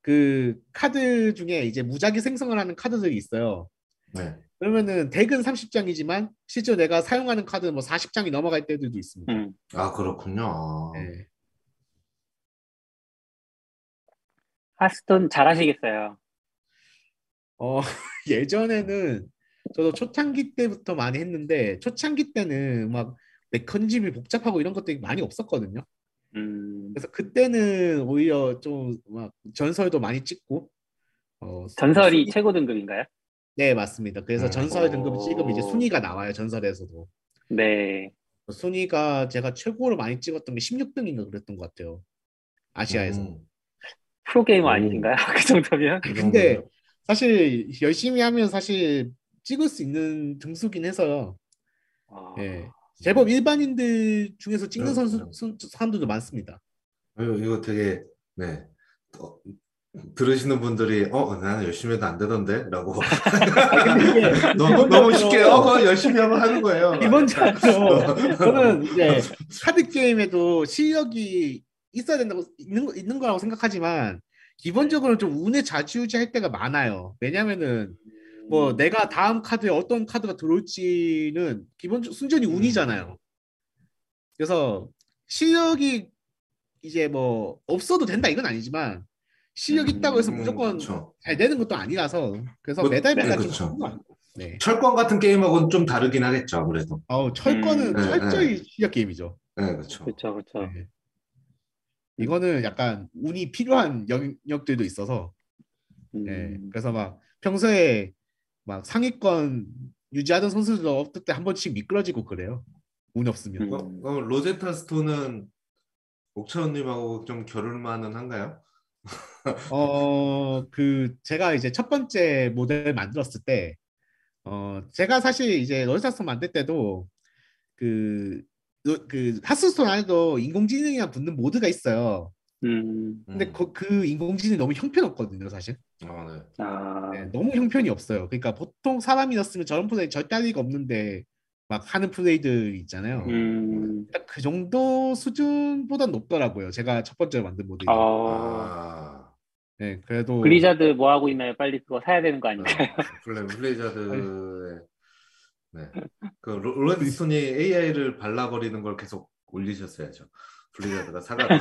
그 카드 중에 이제 무작위 생성을 하는 카드들이 있어요. 네. 그러면은 덱은 30장이지만 실제 내가 사용하는 카드는 뭐 40장이 넘어갈 때들도 있습니다. 음. 아 그렇군요. 네. 하스톤 잘하시겠어요. 어 예전에는 저도 초창기 때부터 많이 했는데 초창기 때는 막 메커니즘이 복잡하고 이런 것들이 많이 없었거든요. 음. 그래서 그때는 오히려 좀 막 전설도 많이 찍고 어, 전설이 최고 등급인가요? 네, 맞습니다. 그래서 전설 등급 찍으면 이제 순위가 나와요, 전설에서도. 네. 순위가 제가 최고로 많이 찍었던 게 16등인가 그랬던 것 같아요. 아시아에서. 음. 프로게이머 아니신가요? 그 정도면? 근데 사실 열심히 하면 사실 찍을 수 있는 등수긴 해서요. 아... 예. 제법 일반인들 중에서 찍는 네, 선수 네. 사람들도 많습니다. 이거, 이거 되게 네 어, 들으시는 분들이 어 나는 열심히 해도 안 되던데? 라고. 너무, 너무 쉽게 어 열심히 하면 하는 거예요. 기본적으로 저는 이제 카드 게임에도 실력이 있어야 된다고 있는, 있는 거라고 생각하지만 기본적으로 좀 운에 좌지우지 할 때가 많아요. 왜냐면은 뭐 음. 내가 다음 카드에 어떤 카드가 들어올지는 기본 순전히 음. 운이잖아요. 그래서 실력이 이제 뭐 없어도 된다 이건 아니지만 실력 있다고 해서 음, 무조건 그쵸. 잘 되는 것도 아니라서 그래서 뭐, 매달 매달 네, 좀 네. 철권 같은 게임하고는 좀 다르긴 하겠죠 아무래도. 어 철권은 음, 철저히 네, 실력 게임이죠. 네 그렇죠. 그렇죠 그렇죠. 이거는 약간 운이 필요한 영역들도 있어서 음. 네, 그래서 막 평소에 막 상위권 유지하던 선수들도 없을 때 한 번씩 미끄러지고 그래요. 운이 없으면. 음. 어, 어, 로제타 스톤은 옥차원님하고 좀 겨룰만은 한가요? 어, 그, 제가 이제 첫 번째 모델 만들었을 때, 어, 제가 사실 이제 롤스타스 만들 때도 그, 그, 하스스톤 안에도 인공지능이랑 붙는 모드가 있어요. 음, 근데 음. 그, 그 인공지능이 너무 형편없거든요, 사실. 아, 네. 아... 네, 너무 형편이 없어요. 그러니까 보통 사람이었으면 저런 플레이 절대 할 리가 없는데, 막 하는 플레이들 있잖아요. 음... 그 정도 수준보다 높더라고요. 제가 첫 번째 만든 모델이. 아... 아... 네, 그래도 블리자드 뭐 하고 있나요? 빨리 그거 사야 되는 거 아닌가요? 어, 블레 블리자드 네. 그 로제타 스톤이 AI를 발라버리는 걸 계속 올리셨어야죠. 블리자드가 사가지고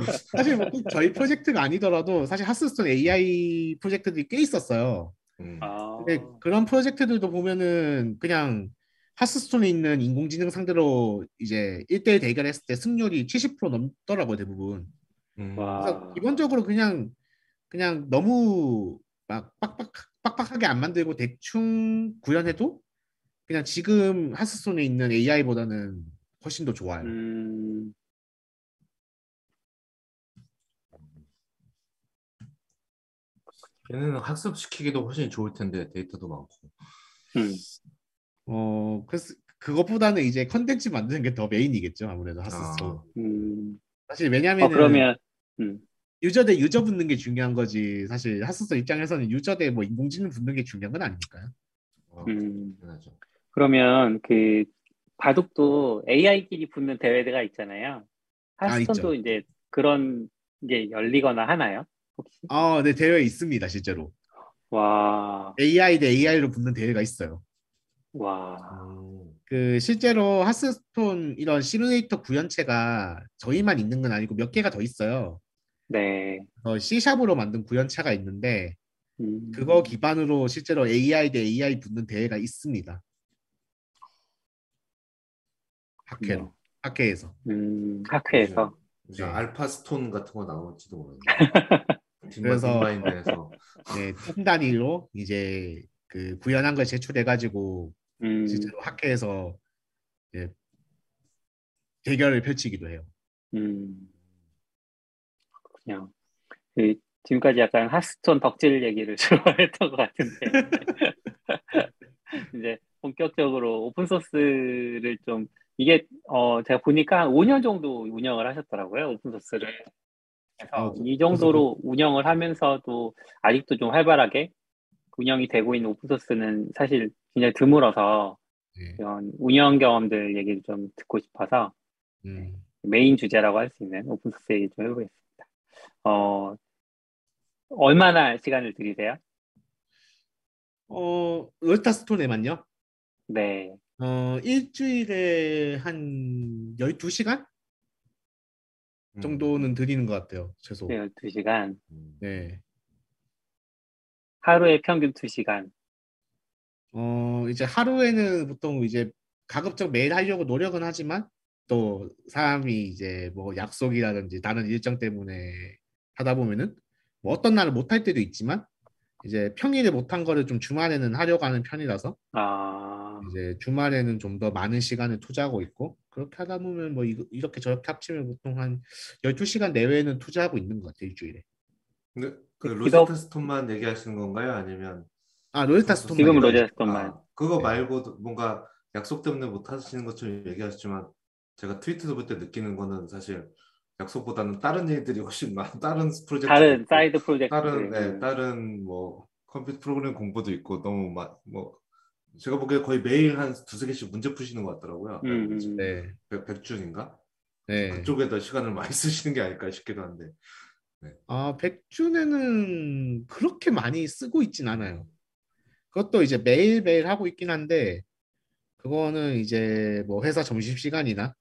사실, 사실 뭐 저희 프로젝트가 아니더라도 사실 하스스톤 AI 프로젝트들이 꽤 있었어요. 음. 아... 근데 그런 프로젝트들도 보면은 그냥 하스스톤에 있는 인공지능 상대로 이제 1대1 대결했을 때 승률이 70% 넘더라고요 대부분. 음. 그래서 기본적으로 그냥 그냥 너무 막 빡빡 빡빡하게 안 만들고 대충 구현해도 그냥 지금 하스스톤에 있는 AI보다는 훨씬 더 좋아요. 음, 걔는 학습시키기도 훨씬 좋을 텐데 데이터도 많고. 음. 어, 그래서 그것보다는 이제 컨텐츠 만드는 게 더 메인이겠죠. 아무래도 아, 하스스톤. 음. 사실 어, 왜냐면은 그러면, 음, 유저 대 유저 붙는 게 중요한 거지. 사실 하스스톤 입장에서는 유저 대 뭐 인공지능 붙는 게 중요한 건 아니니까요. 어, 음. 당연하죠. 그러면 그 바둑도 AI끼리 붙는 대회가 있잖아요. 아, 하스톤도 있죠. 이제 그런 게 열리거나 하나요? 혹시? 아, 네, 대회 있습니다, 실제로. 와, AI 대 AI로 붙는 대회가 있어요. 와, 음, 그 실제로 하스스톤 이런 시뮬레이터 구현체가 저희만 있는 건 아니고 몇 개가 더 있어요. 네. 어, C샵으로 만든 구현체가 있는데 음, 그거 기반으로 실제로 AI 대 AI 붙는 대회가 있습니다. 학회로, 학회에서. 음, 학회에서. 이제 네. 알파스톤 같은 거 나올지도 모르겠네. 그래서- 뒷마인드에서. 네, 팀 단위로 이제 그 구현한 걸 제출해 가지고 음, 실제로 학회에서 이제 대결을 펼치기도 해요. 음, 그냥 그 지금까지 약간 하스스톤 덕질 얘기를 주로 했던 것 같은데. 이제 본격적으로 오픈 소스를 좀 이게 어 제가 보니까 한 5년 정도 운영을 하셨더라고요 오픈 소스를 그래서 아, 이 정도로 운영을 하면서도 아직도 좀 활발하게 운영이 되고 있는 오픈 소스는 사실 굉장히 드물어서 네. 이런 운영 경험들 얘기를 좀 듣고 싶어서 음. 메인 주제라고 할 수 있는 오픈 소스 얘기 좀 해보겠습니다. 어, 얼마나 시간을 들이세요? 어, 로제타 스톤에만요? 네. 어, 일주일에 한 12시간 음, 정도는 들이는 것 같아요, 최소. 2시간. 음, 네. 하루에 평균 2시간. 어, 이제 하루에는 보통 이제 가급적 매일 하려고 노력은 하지만 또 사람이 이제 뭐 약속이라든지 다른 일정 때문에 하다 보면은 뭐 어떤 날은 못 할 때도 있지만 이제 평일에 못한 거를 좀 주말에는 하려고 하는 편이라서 아, 이제 주말에는 좀 더 많은 시간을 투자하고 있고 그렇게 하다 보면 뭐 이거- 이렇게 저렇게 합치면 보통 한 12시간 내외는 투자하고 있는 것 같아요, 일주일에. 근데 그 로제타 스톤만 얘기하시는 건가요? 아니면 아, 로제타 스톤 지금은 말이죠. 로제타 스톤만. 아, 그거 네. 말고도 뭔가 약속 때문에 못 하시는 것처럼 얘기하셨지만 제가 트위터도 볼 때 느끼는 거는 사실 약속보다는 다른 일들이 훨씬 많, 다른 프로젝트 다른 side project. 다른 네, 다른 뭐 컴퓨터 프로그램 공부도 있고 너무 막뭐 제가 보기에 거의 매일 한 두세 개씩 문제 푸시는 것 같더라고요. 음, 음. 네. 백- 백준인가? 네. 그쪽에다 시간을 많이 쓰시는 게 아닐까 싶기도 한데. 아, 백준에는 그렇게 많이 쓰고 있진 않아요. 그것도 이제 매일매일 하고 있긴 한데, 그거는 이제 뭐 회사 점심시간이나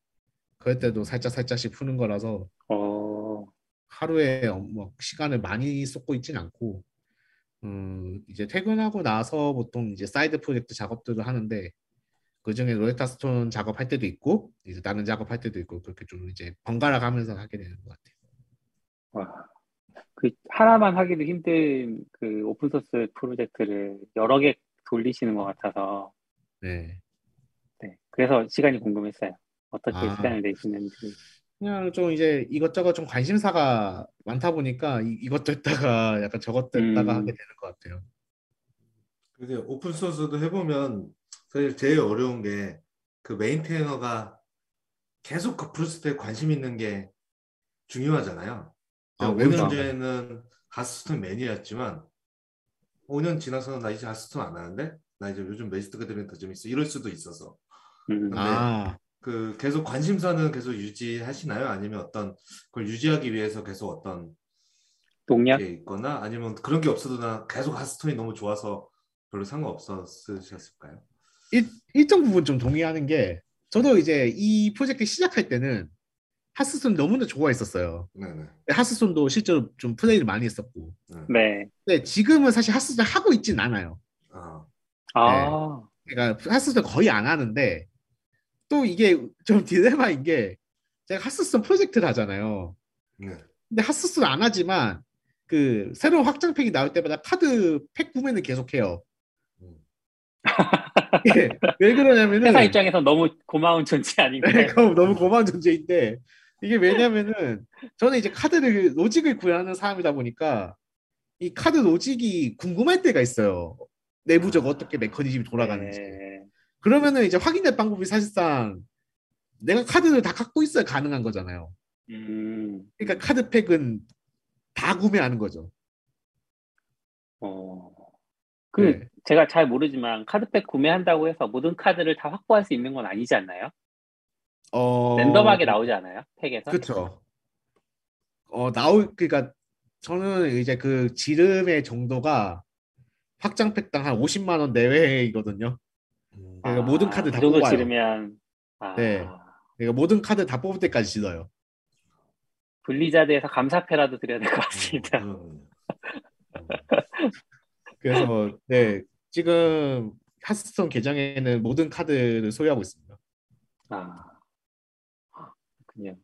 그럴 때도 살짝 살짝씩 푸는 거라서 어, 하루에 뭐 시간을 많이 쏟고 있진 않고, 음, 이제 퇴근하고 나서 보통 이제 side project 작업들을 하는데, 그 중에 로제타 스톤 작업할 때도 있고, 이제 다른 작업할 때도 있고, 그렇게 좀 이제 번갈아 가면서 하게 되는 것 같아요. 와. 그 하나만 하기도 힘든 그 오픈 소스 프로젝트를 여러 개 돌리시는 것 같아서 네. 네. 그래서 시간이 궁금했어요. 어떻게 아. 시간을 내시는지. 그냥 좀 이제 이것저것 좀 관심사가 많다 보니까 이, 이것도 했다가 약간 저것도 했다가 음. 하게 되는 것 같아요. 근데 오픈 소스도 해보면 사실 제일 어려운 게 그 maintainer가 계속 그 프로젝트에 관심 있는 게 중요하잖아요. 아, 제가 매우 5년 중요하죠. 전에는 하스스톤 매니아였지만 5년 지나서는 나 이제 하스스톤 안 하는데 나 이제 요즘 메이스트가 되면 더 재밌어 이럴 수도 있어서 음. 네. 아, 그 계속 관심사는 계속 유지하시나요? 아니면 어떤 그걸 유지하기 위해서 계속 어떤 동력? 게 있거나 아니면 그런 게 없어도 나 계속 하스톤이 너무 좋아서 별로 상관없었으셨을까요? 일, 일정 부분 좀 동의하는 게 저도 이제 이 프로젝트 시작할 때는 하스스톤 너무나 좋아했었어요. 네네. 하스스톤도 실제로 좀 플레이를 많이 했었고. 네. 근데 지금은 사실 하스스톤 하고 있진 않아요. 아, 아, 그러니까 하스스톤 거의 안 하는데 또 이게 좀 딜레마인 게 제가 하스스톤 프로젝트를 하잖아요. 네. 근데 하스스톤 안 하지만 그 새로운 확장팩이 나올 때마다 카드 팩 구매는 계속해요. 음. 예, 왜 그러냐면은 회사 입장에서 너무 고마운 존재 아닌가요? 그럼 너무 고마운 존재인데 이게 왜냐면은 저는 이제 카드를 로직을 구현하는 사람이다 보니까 이 카드 로직이 궁금할 때가 있어요. 내부적 아, 어떻게 메커니즘이 돌아가는지. 네. 그러면은 이제 확인될 방법이 사실상 내가 카드를 다 갖고 있어야 가능한 거잖아요. 음, 그러니까 카드팩은 다 구매하는 거죠. 어. 그 네. 제가 잘 모르지만 카드팩 구매한다고 해서 모든 카드를 다 확보할 수 있는 건 아니지 않나요? 어... 랜덤하게 나오지 않아요? 팩에서? 그렇죠. 어 나올 그러니까 저는 이제 그 지름의 정도가 확장팩당 한 50만 원 내외이거든요. 음. 그러니까 모든 카드 다그 정도 뽑아요. 지르면 아, 네. 그러니까 모든 카드 다 뽑을 때까지 질러요. 블리자드에서 감사패라도 드려야 될 것 같습니다. 음, 그래서 네 지금 하스스톤 계정에는 모든 카드를 소유하고 있습니다. 아, 그냥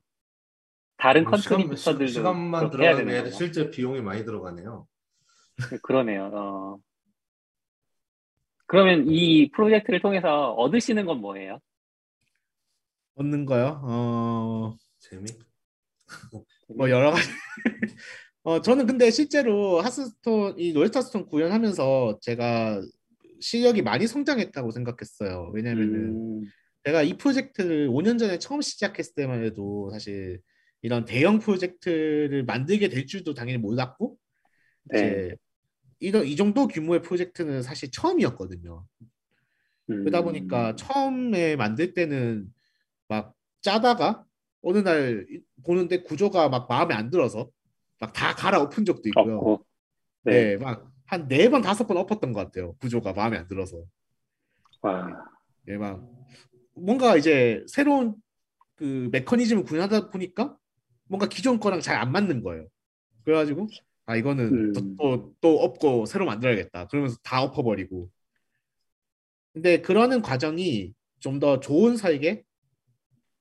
다른 음. 시간, contributor들도 시- 시간만 거나? 실제 비용이 많이 들어가네요. 그러네요. 어. 그러면 이 프로젝트를 통해서 얻으시는 건 뭐예요? 얻는 거요? 어, 재미? 뭐 여러 가지. 어, 저는 근데 실제로 하스스톤 이 롤스타스톤 구현하면서 제가 실력이 많이 성장했다고 생각했어요. 왜냐면은 음, 제가 이 프로젝트를 5년 전에 처음 시작했을 때만 해도 사실 이런 대형 프로젝트를 만들게 될 줄도 당연히 몰랐고 네. 이제 이런 이 정도 규모의 프로젝트는 사실 처음이었거든요. 음, 그러다 보니까 처음에 만들 때는 막 짜다가 어느 날 이- 보는데 구조가 막 마음에 안 들어서 막 다 갈아 엎은 적도 있고요. 네. 네, 막 한 네 번 다섯 번 엎었던 것 같아요. 구조가 마음에 안 들어서. 와, 예, 막 뭔가 이제 새로운 그 메커니즘을 구현하다 보니까 뭔가 기존 거랑 잘 안 맞는 거예요. 그래가지고 아 이거는 음. 또, 또, 또 엎고 새로 만들어야겠다. 그러면서 다 엎어버리고. 근데 그러는 과정이 좀 더 좋은 설계,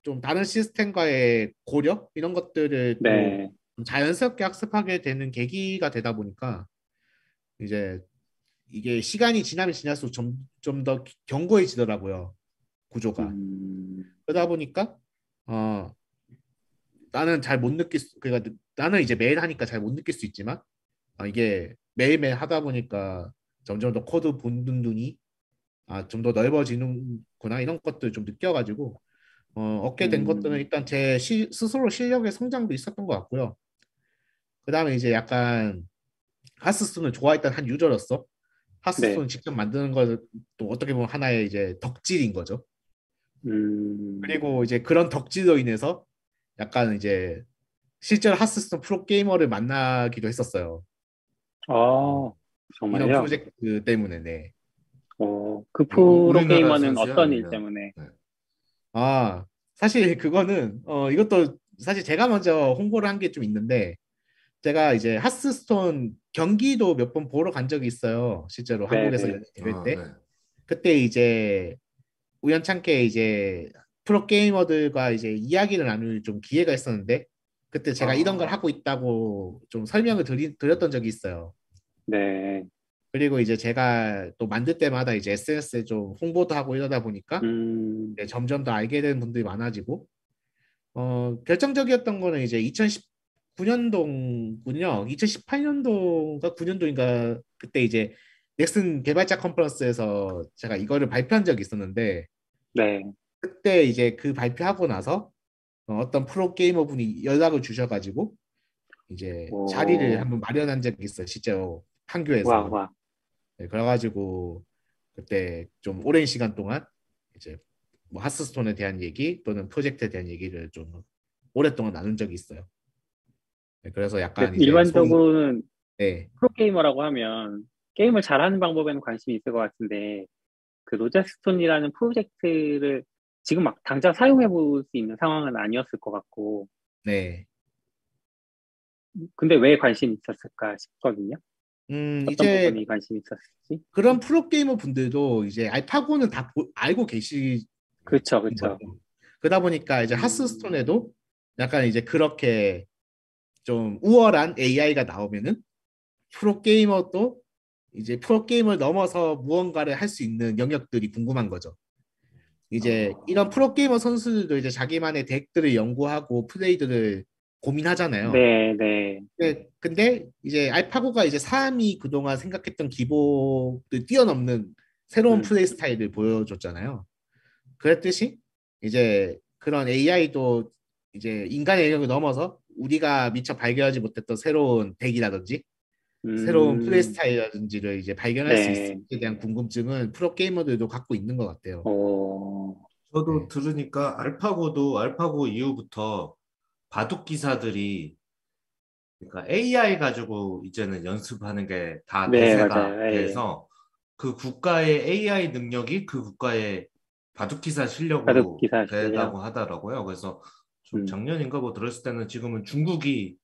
좀 다른 시스템과의 고려 이런 것들을 또 네. 좀 자연스럽게 학습하게 되는 계기가 되다 보니까 이제 이게 시간이 지나면 지날수록 좀좀 더 견고해지더라고요 구조가 음, 그러다 보니까 어 나는 잘 못 느낄 수 그러니까 나는 이제 매일 하니까 잘 못 느낄 수 있지만 아, 이게 매일매일 하다 보니까 점점 더 코드 보는 눈이 아, 좀 더 넓어지는구나 이런 것들 좀 느껴가지고 어, 얻게 된 음. 것들은 일단 제 시- 스스로 실력의 성장도 있었던 것 같고요. 그 다음에 이제 약간 하스스톤을 좋아했던 한 유저로서 하스스톤 네. 직접 만드는 것도 어떻게 보면 하나의 이제 덕질인 거죠. 음, 그리고 이제 그런 덕질로 인해서 약간 이제 실제로 하스스톤 프로 게이머를 만나기도 했었어요. 아, 이런 정말요? 프로젝트 때문에 네. 어, 그 프로 게이머는 어떤 일? 때문에? 아 사실 그거는 어 이것도 사실 제가 먼저 홍보를 한 게 좀 있는데 제가 이제 하스스톤 경기도 몇 번 보러 간 적이 있어요. 실제로 네, 한국에서 네. 연대 아, 때 네. 그때 이제 우연찮게 이제 프로 게이머들과 이제 이야기를 나눌 좀 기회가 있었는데 그때 제가 아. 이런 걸 하고 있다고 좀 설명을 드리, 드렸던 적이 있어요. 네. 그리고 이제 제가 또 만들 때마다 이제 SNS에 좀 홍보도 하고 이러다 보니까 음, 점점 더 알게 되는 분들이 많아지고 어 결정적이었던 거는 이제 2019년도군요. 2018년도인가 9년도인가 그때 이제 넥슨 개발자 컨퍼런스에서 제가 이거를 발표한 적이 있었는데 네. 그때 이제 그 발표하고 나서 어, 어떤 프로 게이머 분이 연락을 주셔가지고 이제 오. 자리를 한번 마련한 적이 있어요. 실제로 판교에서. 와, 와. 네, 그래가지고 그때 좀 오랜 시간 동안 이제 뭐 하스스톤에 대한 얘기 또는 프로젝트에 대한 얘기를 좀 오랫동안 나눈 적이 있어요. 네, 그래서 약간 일반적으로는 소위- 네, 프로게이머라고 하면 게임을 잘하는 방법에는 관심이 있을 것 같은데 그 로제스톤이라는 프로젝트를 지금 막 당장 사용해 볼 수 있는 상황은 아니었을 것 같고 네. 근데 왜 관심이 있었을까 싶거든요. 음, 이제 부분이 관심이 있었을지. 그런 프로게이머 분들도 이제 알파고는 다 보- 알고 계시 그렇죠, 그렇죠. 그러다 보니까 이제 하스스톤에도 약간 이제 그렇게 좀 우월한 AI가 나오면은 프로게이머도 이제 프로게임을 넘어서 무언가를 할 수 있는 영역들이 궁금한 거죠. 이제 이런 프로게이머 선수들도 이제 자기만의 덱들을 연구하고 플레이들을 고민하잖아요. 네, 네. 네, 근데 이제 알파고가 이제 사람이 그동안 생각했던 기복을 뛰어넘는 새로운 음. 플레이 스타일을 보여줬잖아요. 그랬듯이 이제 그런 AI도 이제 인간의 영역을 넘어서 우리가 미처 발견하지 못했던 새로운 덱이라든지 새로운 음, 플레이 스타일이라든지를 이제 발견할 수 네. 있을지에 대한 궁금증은 프로 게이머들도 갖고 있는 것 같아요. 어, 저도 네. 들으니까 알파고도 알파고 이후부터 바둑 기사들이 그러니까 AI 가지고 이제는 연습하는 게다 네, 대세가 맞아요. 예. 돼서 그 국가의 AI 능력이 그 국가의 바둑 기사 실력으로 바둑 기사 실력. 된다고 하더라고요. 그래서 좀 음. 작년인가 뭐 들었을 때는 지금은 중국이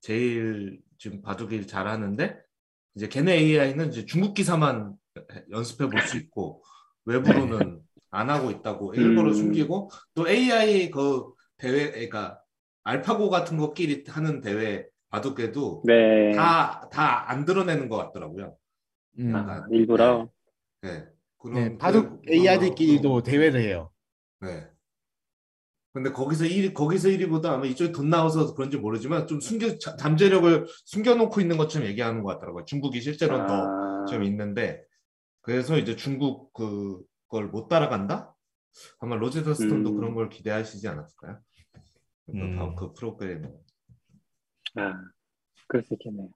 제일 지금 바둑을 잘하는데 이제 걔네 AI는 이제 중국 기사만 연습해 볼 수 있고 외부로는 안 하고 있다고 일부러 음. 숨기고 또 AI 그 대회 그러니까 알파고 같은 것끼리 하는 대회 바둑에도 네. 다다 안 드러내는 것 같더라고요. 음. 아, 일부러. 네. 그런 네, 바둑 AI들끼리도 대회를 해요. 네. 근데 거기서 1위, 거기서 1위보다 아마 이쪽에 돈 나와서 그런지 모르지만 좀 숨겨, 자- 잠재력을 숨겨놓고 있는 것처럼 얘기하는 것 같더라고요. 중국이 실제로는 더 아, 좀 있는데, 그래서 이제 중국 그걸 못 따라간다? 아마 로제더 스톤도 음. 그런 걸 기대하시지 않았을까요? 그, 음. 다음 그 프로그램. 아, 그럴 수 있겠네요.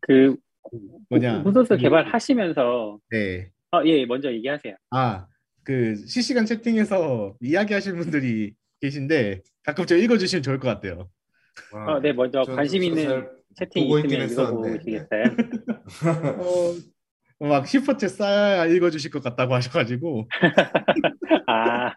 그 뭐냐? 그- 개발하시면서 네. 어, 예, 먼저 얘기하세요. 아, 그 실시간 채팅에서 이야기하시는 분들이 계신데 가끔 저 읽어주시면 좋을 것 같아요. 어, 네, 먼저 아, 관심 있는 잘 채팅 있으면 했었는데, 읽어보시겠어요? 어, 막 슈퍼챗 쌓아 읽어주실 것 같다고 하셔가지고 아,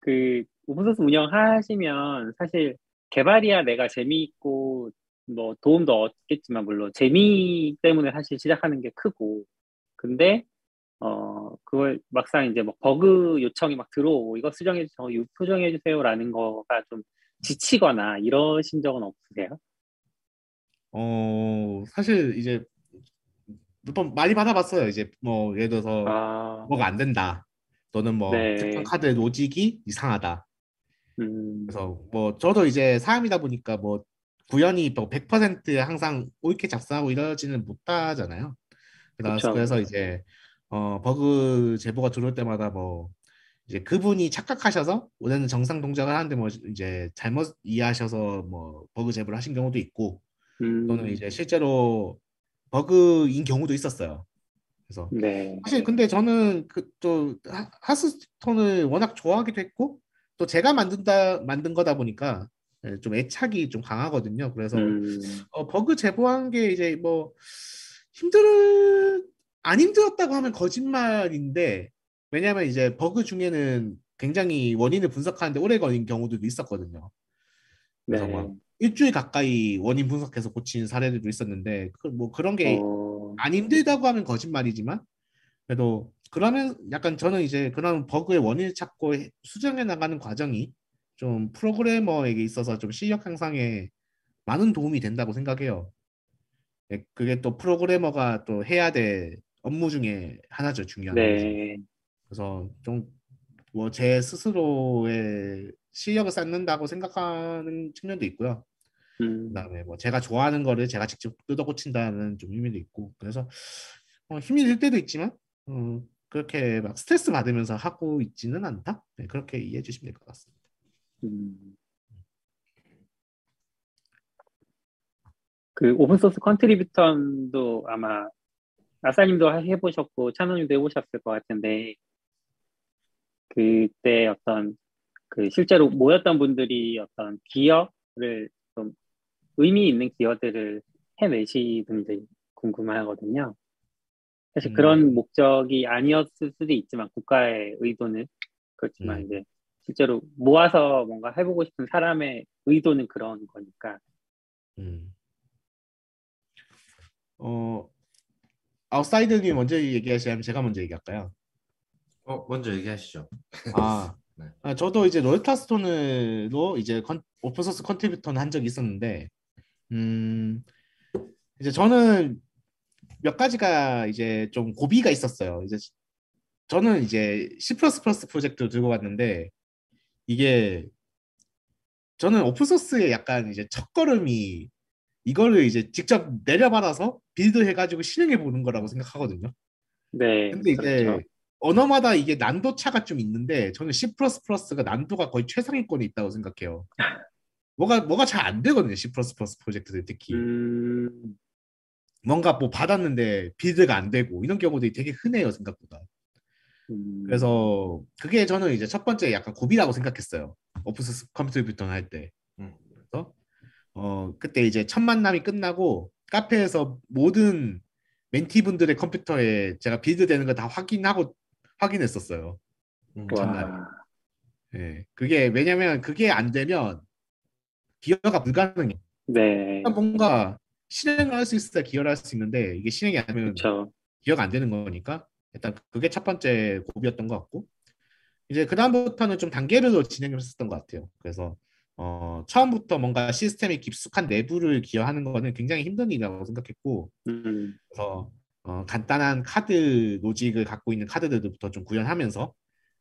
그 오픈소스 운영하시면 사실 개발이야 내가 재미있고 뭐 도움도 얻겠지만 물론 재미 때문에 사실 시작하는 게 크고 근데 어 그걸 막상 이제 뭐 버그 요청이 막 들어오고 이거 수정해 주세요, 이거 수정해 주세요라는 거가 좀 지치거나 이러신 적은 없으세요? 어 사실 이제 몇 번 많이 받아봤어요. 이제 뭐 예를 들어서 아, 뭐가 안 된다. 또는 뭐 네. 특정 카드 로직이 이상하다. 음, 그래서 뭐 저도 이제 사람이다 보니까 뭐 구현이 뭐100% 항상 옳게 작성하고 이러지는 못하잖아요. 그래서. 그래서 이제 어 버그 제보가 들어올 때마다 뭐 이제 그분이 착각하셔서 원래는 정상 동작을 하는데 뭐 이제 잘못 이해하셔서 뭐 버그 제보를 하신 경우도 있고 음, 또는 이제 실제로 버그인 경우도 있었어요. 그래서 네, 사실 근데 저는 그 또 하스스톤을 워낙 좋아하기도 했고 또 제가 만든다 만든 거다 보니까 예, 좀 애착이 좀 강하거든요. 그래서 음, 어, 버그 제보한 게 이제 뭐 힘들 안 힘들었다고 하면 거짓말인데 왜냐하면 이제 버그 중에는 굉장히 원인을 분석하는데 오래 걸린 경우들도 있었거든요. 그래서 네. 막 일주일 가까이 원인 분석해서 고친 사례들도 있었는데 그 뭐 그런 게 어, 안 힘들다고 하면 거짓말이지만 그래도 그러면 약간 저는 이제 그런 버그의 원인을 찾고 해- 수정해 나가는 과정이 좀 프로그래머에게 있어서 좀 실력 향상에 많은 도움이 된다고 생각해요. 예, 그게 또 프로그래머가 또 해야 될 업무 중에 하나죠, 중요한 거. 네, 그래서 좀 뭐 제 스스로의 실력을 쌓는다고 생각하는 측면도 있고요. 음, 그다음에 뭐 제가 좋아하는 거를 제가 직접 뜯어 고친다는 좀 의미도 있고 그래서 어, 힘이 들 때도 있지만 어, 그렇게 막 스트레스 받으면서 하고 있지는 않다. 네, 그렇게 이해해 주시면 될 것 같습니다. 음. 그 오픈소스 컨트리뷰톤도 아마 아싸님도 해보셨고 찬호님도 해보셨을 것 같은데 그때 어떤 그 실제로 모였던 분들이 어떤 기여를 좀 의미 있는 기여들을 해내시는지 궁금하거든요. 사실 음. 그런 목적이 아니었을 수도 있지만 국가의 의도는 그렇지만 음. 이제 실제로 모아서 뭔가 해보고 싶은 사람의 의도는 그런 거니까. 음. 어 아웃사이더님 먼저 얘기하시면 제가 먼저 얘기할까요? 어, 먼저 얘기하시죠. 아 네. 아, 저도 이제 로제타스톤으로 이제 컨, 오픈소스 컨트리뷰톤은 한 적이 있었는데, 음, 이제 저는 몇 가지가 이제 좀 고비가 있었어요. 이제 저는 이제 C++ 프로젝트를 들고 왔는데, 이게 저는 오픈소스의 약간 이제 첫걸음이 이거를 이제 직접 내려받아서 build 해가지고 실행해 보는 거라고 생각하거든요. 네. 근데 이제 그렇죠. 언어마다 이게 난도 차가 좀 있는데 저는 C++가 난도가 거의 최상위권에 있다고 생각해요. 뭐가 뭐가 잘 안 되거든요. C++ 프로젝트들 특히. 음... 뭔가 뭐 받았는데 build가 안 되고 이런 경우들이 되게 흔해요 생각보다. 음... 그래서 그게 저는 이제 첫 번째 약간 고비라고 생각했어요. 오픈소스 컴퓨터 뷰턴 할 때. 음. 그래서 어 그때 이제 첫 만남이 끝나고 카페에서 모든 멘티분들의 컴퓨터에 제가 build되는 거 다 확인하고 확인했었어요. 음, 전날에. 네, 그게 왜냐면 그게 안 되면 기여가 불가능해. 네. 뭔가 실행을 할 수 있어야 기여를 할 수 있는데 이게 실행이 안 되면 그쵸. 기여가 안 되는 거니까 일단 그게 첫 번째 고비였던 것 같고 이제 그 다음부터는 좀 단계별로 진행을 했었던 것 같아요. 그래서 어, 처음부터 뭔가 시스템이 깊숙한 내부를 기여하는 거는 굉장히 힘든 일이라고 생각했고 음. 그래서 어, 간단한 카드 로직을 갖고 있는 카드들부터 좀 구현하면서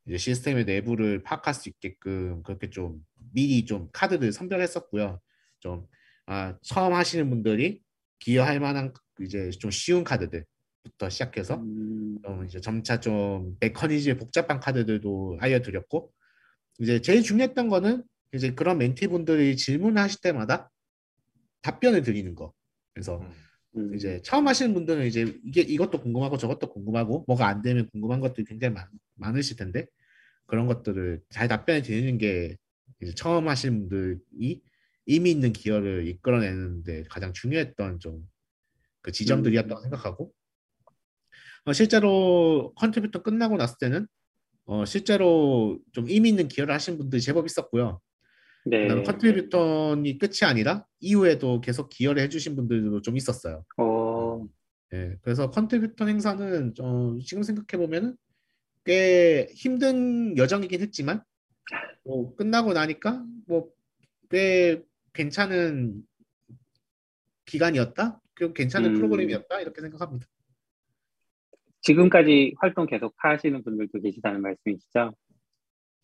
이제 시스템의 내부를 파악할 수 있게끔 그렇게 좀 미리 좀 카드들 선별했었고요. 좀 아, 처음 하시는 분들이 기여할 만한 이제 좀 쉬운 카드들 부터 시작해서 음. 좀 이제 점차 좀 메커니즘이 복잡한 카드들도 알려드렸고 이제 제일 중요했던 거는 이제 그런 멘티분들이 질문하실 때마다 답변을 드리는 거. 그래서 음. 음. 이제 처음 하시는 분들은 이제 이게 이것도 궁금하고 저것도 궁금하고 뭐가 안 되면 궁금한 것들이 굉장히 많, 많으실 텐데 그런 것들을 잘 답변해 드리는 게 이제 처음 하시는 분들이 의미 있는 기여를 이끌어내는데 가장 중요했던 좀 그 지점들이었다고 음. 생각하고 어, 실제로 컨트리뷰톤 끝나고 났을 때는 어, 실제로 좀 의미 있는 기여를 하신 분들이 제법 있었고요. 네. 컨트리뷰톤이 끝이 아니라 이후에도 계속 기여를 해주신 분들도 좀 있었어요. 어. 네, 그래서 컨트리뷰톤 행사는 좀 지금 생각해 보면은 꽤 힘든 여정이긴 했지만 뭐 끝나고 나니까 뭐 꽤 괜찮은 기간이었다. 그리고 괜찮은 음. 프로그램이었다 이렇게 생각합니다. 지금까지 활동 계속 하시는 분들도 계시다는 말씀이시죠?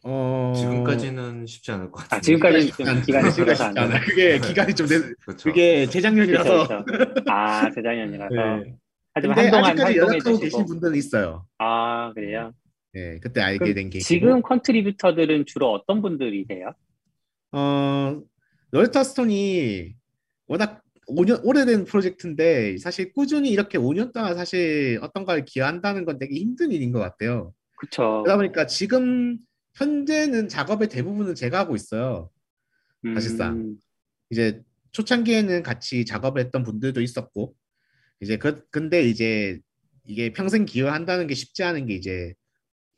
어... 지금까지는 쉽지 않을 것 같아요. 아, 지금까지는 좀 기간이 길어서 안 돼. 그게 기간이 좀 내, 그렇죠. 그게 재작년이라서. 그렇죠, 그렇죠. 아, 재작년이라서. 네. 하지만 한동안 아직까지 연락하고 계신 분들은 있어요. 아, 그래요? 네, 그때 알게 된 게. 지금 contributor들은 주로 어떤 분들이세요? 어, 로제타스톤이 워낙 5년 오래된 프로젝트인데 사실 꾸준히 이렇게 5년 동안 사실 어떤 걸 기여한다는 건 되게 힘든 일인 것 같아요. 그렇죠. 그러다 보니까 지금 현재는 작업의 대부분은 제가 하고 있어요. 사실상 음. 이제 초창기에는 같이 작업을 했던 분들도 있었고 이제 그 근데 이제 이게 평생 기여한다는 게 쉽지 않은 게 이제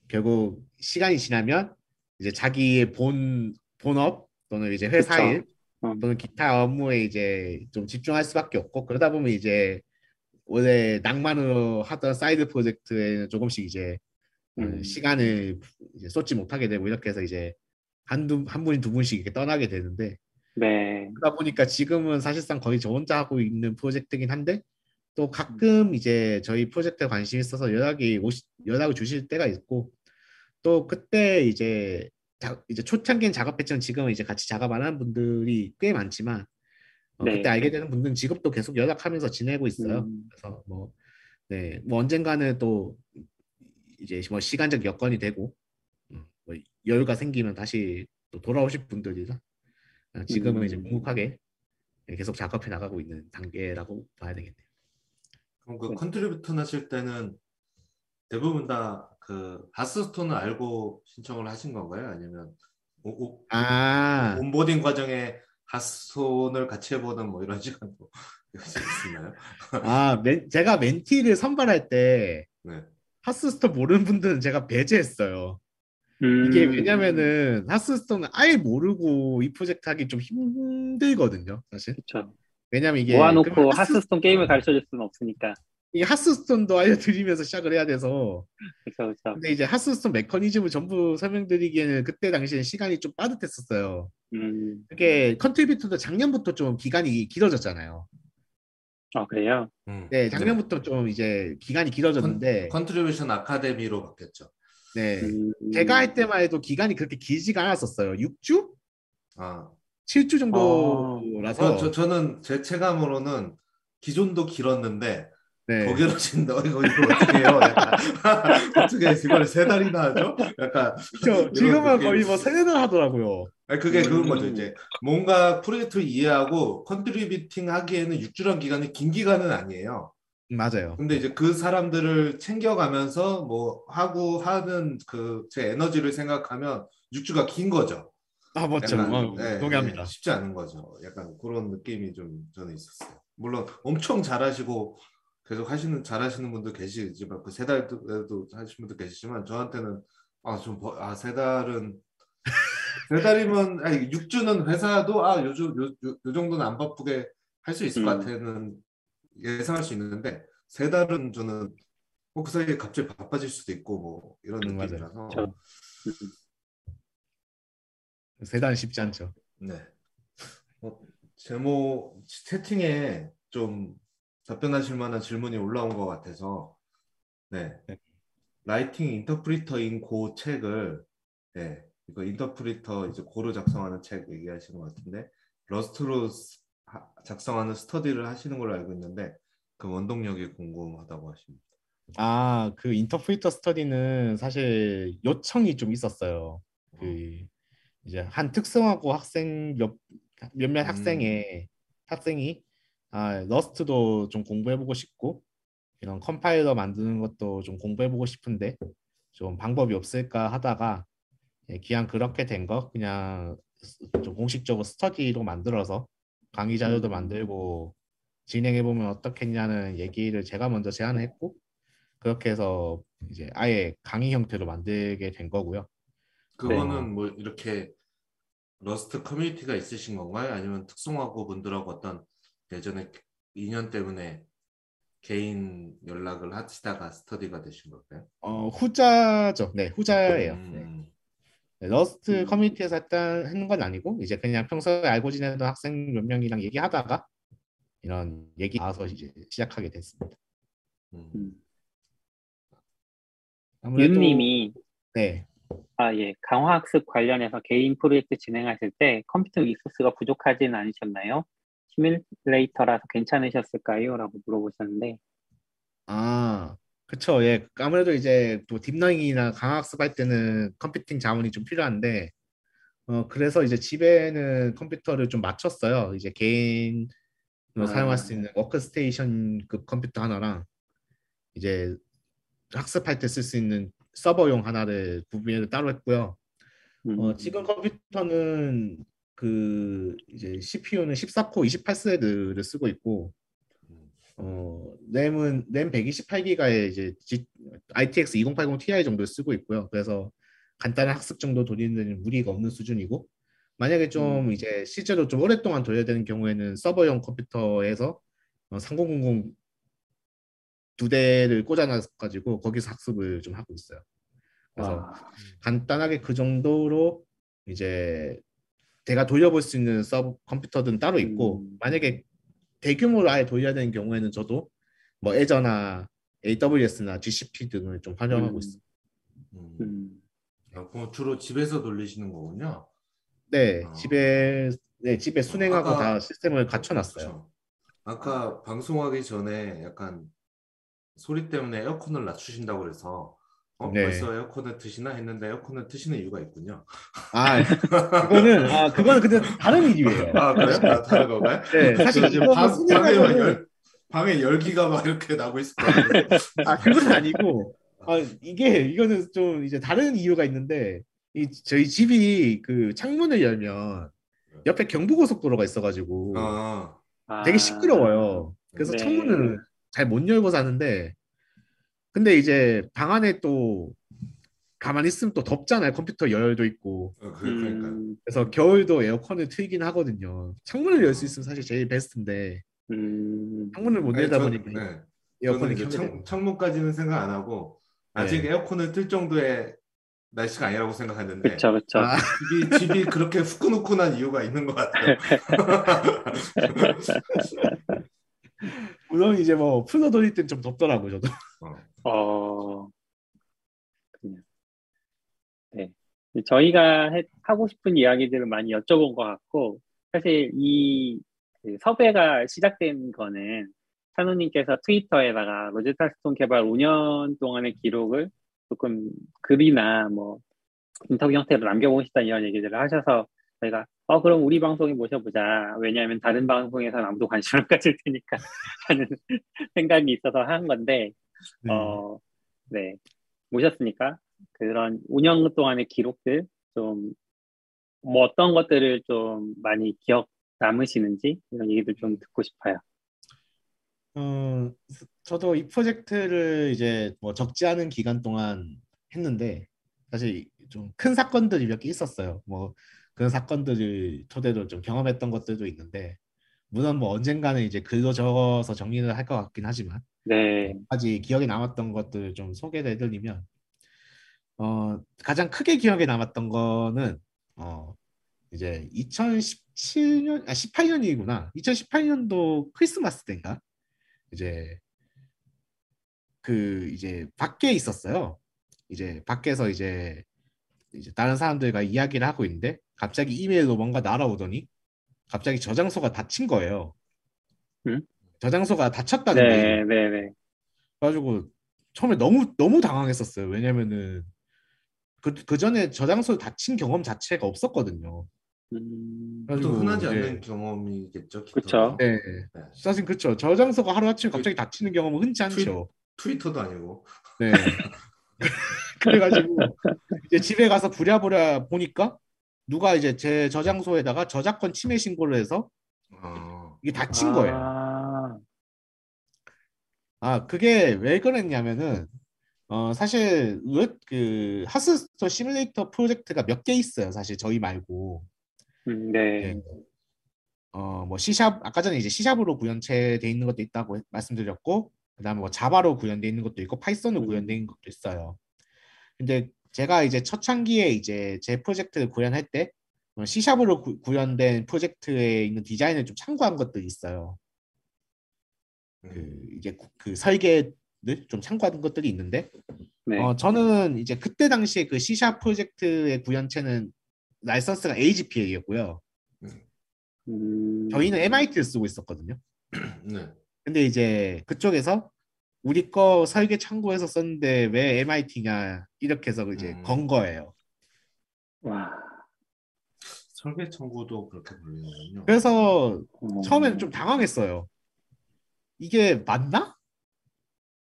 결국 시간이 지나면 이제 자기의 본 본업 또는 이제 회사 일 어. 또는 기타 업무에 이제 좀 집중할 수밖에 없고 그러다 보면 이제 원래 낭만으로 하던 사이드 프로젝트에는 조금씩 이제 음. 시간을 쏟지 못하게 되고 이렇게 해서 이제 한두 한 분이 두 분씩 이렇게 떠나게 되는데 네. 그러다 보니까 지금은 사실상 거의 저 혼자 하고 있는 프로젝트긴 한데 또 가끔 이제 저희 프로젝트에 관심 있어서 연락이 오시, 연락을 주실 때가 있고 또 그때 이제 자, 이제 초창기엔 작업했지만 지금은 이제 같이 작업 안 하는 분들이 꽤 많지만 어, 네. 그때 알게 되는 분들은 지금도 계속 연락하면서 지내고 있어요. 음. 그래서 뭐 네, 뭐 언젠가는 또 이제 뭐 시간적 여건이 되고 음, 뭐 여유가 생기면 다시 또 돌아오실 분들이라 아, 지금은 음. 이제 묵묵하게 계속 작업해 나가고 있는 단계라고 봐야 되겠네요. 그럼 그 컨트리뷰톤 하실 때는 대부분 다 그 하스스톤을 알고 신청을 하신 건가요? 아니면 오, 오, 아. onboarding 과정에 하스스톤을 같이 해보는 뭐 이런 시간도 있나요? 아, 맨, 제가 멘티를 선발할 때 네. 하스스톤 모르는 분들은 제가 배제했어요. 음... 이게 왜냐면은 하스스톤은 아예 모르고 이 프로젝트 하기 좀 힘들거든요, 사실. 그렇죠. 왜냐면 이게 모아놓고 하스스톤, 하스스톤 게임을 가르쳐줄 수는 없으니까. 이 하스스톤도 알려드리면서 시작을 해야 돼서 그렇죠, 그렇죠. 근데 이제 하스스톤 메커니즘을 전부 설명드리기에는 그때 당시에 시간이 좀 빠듯했었어요. 음, 그게 컨트리뷰톤도 작년부터 좀 기간이 길어졌잖아요. 어 그래요. 음. 네, 작년부터 좀 이제 기간이 길어졌는데 컨트리뷰션 아카데미로 바뀌었죠. 네. 음, 제가 할 때만 해도 기간이 그렇게 길지가 않았었어요. 6주? 아, 7주 어. 정도라서 저, 저, 저는 제 체감으로는 기존도 길었는데 네. 더 길어진다. 이거, 이거 어떻게 해요? 어떻게 이걸 세 달이나 하죠? 약간 그쵸. 지금은. 거의 뭐 세네 달 하더라고요. 아니, 그게 그런 음. 거죠. 이제 뭔가 프로젝트를 이해하고 contributing 하기에는 6주란 기간이 긴 기간은 아니에요. 음, 맞아요. 근데 이제 그 사람들을 챙겨가면서 뭐 하고 하는 그 제 에너지를 생각하면 6주가 긴 거죠. 아 맞죠. 약간, 어, 네, 동의합니다. 네, 쉽지 않은 거죠. 약간 그런 느낌이 좀 저는 있었어요. 물론 엄청 잘하시고 계속 하시는 잘하시는 분도 계시지만 그 세 달도 하신 분도 계시지만 저한테는 아좀아세 달은 세 달이면 아니 6주는 회사도 아 요즘 요, 요, 요 정도는 안 바쁘게 할 수 있을 것 음. 같아는 예상할 수 있는데 세 달은 저는 뭐그 사이에 갑자기 바빠질 수도 있고 뭐 이런 음. 느낌이라서 저- 세 달은 쉽지 않죠. 네. 어, 제목 채팅에 좀 답변하실 만한 질문이 올라온 것 같아서 네. 네. Writing Interpreter in Go 책을 네. 이거 인터프리터 이제 고로 작성하는 책 얘기하시는 것 같은데 러스트로 작성하는 스터디를 하시는 걸로 알고 있는데 그 원동력이 궁금하다고 하십니다. 아, 그 인터프리터 스터디는 사실 요청이 좀 있었어요. 그 이제 한 특성화고 학생 몇 몇몇 음. 학생의 학생이 아, 러스트도 좀 공부해보고 싶고 이런 컴파일러 만드는 것도 좀 공부해보고 싶은데 좀 방법이 없을까 하다가 예, 기왕 그렇게 된 거 그냥 좀 공식적으로 스터디로 만들어서 강의 자료도 음. 만들고 진행해 보면 어떻겠냐는 얘기를 제가 먼저 제안을 했고 그렇게 해서 이제 아예 강의 형태로 만들게 된 거고요. 그거는 네. 뭐 이렇게 러스트 커뮤니티가 있으신 건가요? 아니면 특성화고 분들하고 어떤 예전에 인연 때문에 개인 연락을 하시다가 스터디가 되신 걸까요? 어, 후자죠. 네, 후자예요. 네. 음, 네, 러스트 음. 커뮤니티에서 했던 하는 건 아니고 이제 그냥 평소에 알고 지내던 학생 몇 명이랑 얘기하다가 이런 얘기 나와서 이제 시작하게 됐습니다. 음. 음. 아무래도 윤님이 네, 아, 예. 강화학습 관련해서 개인 프로젝트 진행하실 때 컴퓨터 resource가 부족하지는 않으셨나요? 시뮬레이터라서 괜찮으셨을까요? 라고 물어보셨는데, 아, 그쵸. 예, 아무래도 이제 또 deep learning이나 강화학습 할 때는 computing 자원이 좀 필요한데, 어, 그래서 이제 집에는 컴퓨터를 좀 맞췄어요. 이제 개인으로 아. 사용할 수 있는 워크스테이션급 컴퓨터 하나랑 이제 학습할 때 쓸 수 있는 서버용 하나를 구비를 따로 했고요. 음, 어, 지금 컴퓨터는 그 이제 CPU는 14코어 28스레드를 쓰고 있고 음. 어, 램은 램 128기가의 이제 G, ITX 2080 Ti 정도를 쓰고 있고요. 그래서 간단한 학습 정도 돌리는 무리가 없는 수준이고 만약에 좀 음. 이제 실제로 좀 오랫동안 돌려야 되는 경우에는 서버용 컴퓨터에서 어, 3000 두 대를 꽂아놔 가지고 거기서 학습을 좀 하고 있어요. 그래서 와, 간단하게 그 정도로 이제 제가 돌려볼 수 있는 서버 컴퓨터들은 따로 있고 음. 만약에 대규모로 아예 돌려야 되는 경우에는 저도 뭐 애저나 AWS나 GCP 등을 좀 활용하고 음. 있어요. 음. 음, 아, 그럼 주로 집에서 돌리시는 거군요. 네, 아. 집에 네 집에 순행하고 아까- 다 시스템을 갖춰놨어요. 그렇죠. 아까 방송하기 전에 약간 소리 때문에 에어컨을 낮추신다고 그래서 어, 네. 벌써 에어컨을 트시나 했는데 에어컨을 트시는 이유가 있군요. 아 그거는 아 그거는 근데 다른 이유예요. 아 그래요? 아, 다른 건가요? 네, 사실 저 지금 방, 방에 막 열, 방에 열기가 막 이렇게 나고 있을 것 같아요. 아 그건 아니고 아 이게 이거는 좀 이제 다른 이유가 있는데 이 저희 집이 그 창문을 열면 옆에 경부고속도로가 있어 가지고 아, 아, 되게 시끄러워요. 그래서 네. 창문을 잘 못 열고 사는데 근데 이제 방 안에 또 가만히 있으면 또 덥잖아요. 컴퓨터 열도 있고 어, 그, 그러니까요. 음, 그래서 겨울도 에어컨을 틀긴 하거든요. 창문을 열 수 있으면 사실 제일 베스트인데 음, 창문을 못 열다 저- 보니까 네. 창, 되고. 창문까지는 생각 안 하고 아직 네. 에어컨을 틀 정도의 날씨가 아니라고 생각했는데 그쵸, 그쵸. 아, 집이 집이 그렇게 후끈후끈한 이유가 있는 것 같아요. 우선 이제 뭐 풀로 돌릴 땐 좀 덥더라고 저도. 어, 그냥. 네. 저희가 해- 하고 싶은 이야기들을 많이 여쭤본 것 같고, 사실 이 그 섭외가 시작된 거는 찬우님께서 트위터에다가 로제타 스톤 개발 5년 동안의 기록을 조금 글이나 뭐 인터뷰 형태로 남겨보고 싶다 이런 얘기들을 하셔서 저희가 어 그럼 우리 방송에 모셔보자 왜냐하면 다른 방송에서는 아무도 관심을 못 가질 테니까 하는 생각이 있어서 한 건데 음. 어, 네. 모셨으니까 그런 5년 동안의 기록들 좀, 뭐 어떤 것들을 좀 많이 기억 남으시는지 이런 얘기들 좀 듣고 싶어요. 어, 저도 이 프로젝트를 이제 뭐 적지 않은 기간 동안 했는데 사실 좀 큰 사건들이 몇 개 있었어요. 뭐 그런 사건들을 토대로 좀 경험했던 것들도 있는데 물론 뭐 언젠가는 이제 글로 적어서 정리를 할 것 같긴 하지만 네. 아직 기억에 남았던 것들 좀 소개를 해드리면 어 가장 크게 기억에 남았던 거는 어 이제 2017년 아 18년이구나 2018년도 크리스마스 때인가 이제 그 이제 밖에 있었어요 이제 밖에서 이제 이제 다른 사람들과 이야기를 하고 있는데 갑자기 이메일로 뭔가 날아오더니 갑자기 저장소가 닫힌 거예요. 응? 저장소가 닫혔다는 네. 네, 네. 그래가지고 처음에 너무 너무 당황했었어요. 왜냐면은 그, 그 전에 저장소 닫힌 경험 자체가 없었거든요. 음, 또 흔하지 이제- 않는 경험이겠죠. 그쵸. 네, 네. 사실 그쵸. 저장소가 하루 아침에 갑자기 닫히는 경험은 흔치 않죠. 트위 터도 아니고. 네. 그래가지고 이제 집에 가서 부랴부랴 보니까 누가 이제 제 저장소에다가 저작권 침해 신고를 해서 어, 이게 닫힌 거예요. 아, 아, 그게 왜 그랬냐면은, 어, 사실, 왜- 그, Hearthstone 시뮬레이터 프로젝트가 몇 개 있어요. 사실 저희 말고. 음, 네. 네. 어, 뭐, C샵, 아까 전에 이제 C샵으로 구현체 돼 있는 것도 있다고 말씀드렸고, 그 다음에 뭐, Java로 구현돼 있는 것도 있고, Python으로 음. 구현돼 있는 것도 있어요. 근데 제가 이제 초창기에 이제 제 프로젝트를 구현할 때, 어, C샵으로 구, 구현된 프로젝트에 있는 디자인을 좀 참고한 것들이 있어요. 음. 그 이제 구- 그 설계를 좀 참고한 것들이 있는데 네. 어 저는 이제 그때 당시에 그 C샵 프로젝트의 구현체는 라이선스가 AGPA였고요. 음, 저희는 MIT를 쓰고 있었거든요. 네. 근데 이제 그쪽에서 우리 거 설계 참고해서 썼는데 왜 MIT냐 이렇게 해서 이제 음. 건 거예요. 와. 설계 청구도 그렇게 불리는군요. 그래서 어, 처음에는 좀 당황했어요. 이게 맞나?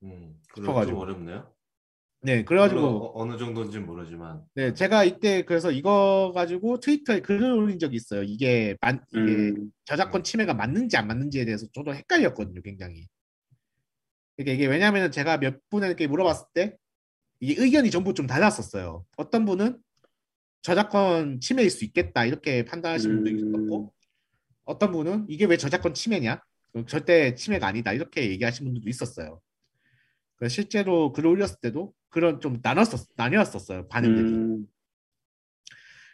음, 싶어가지고. 어렵네요. 네, 그래가지고 물론 어, 어느 정도인지 모르지만. 네, 제가 이때 그래서 이거 가지고 트위터에 글을 올린 적이 있어요. 이게 만 이게 음, 저작권 침해가 맞는지 안 맞는지에 대해서 저도 헷갈렸거든요, 굉장히. 이게 이게 왜냐하면 제가 몇 분에게 물어봤을 때 이게 의견이 전부 좀 달랐었어요. 어떤 분은 저작권 침해일 수 있겠다 이렇게 판단하시는 분도 음. 있었고, 어떤 분은 이게 왜 저작권 침해냐? 그 절대 침해가 아니다 이렇게 얘기하시는 분들도 있었어요. 그래서 실제로 글을 올렸을 때도 그런 좀 나눴었 나뉘었었어요 반응들이. 음,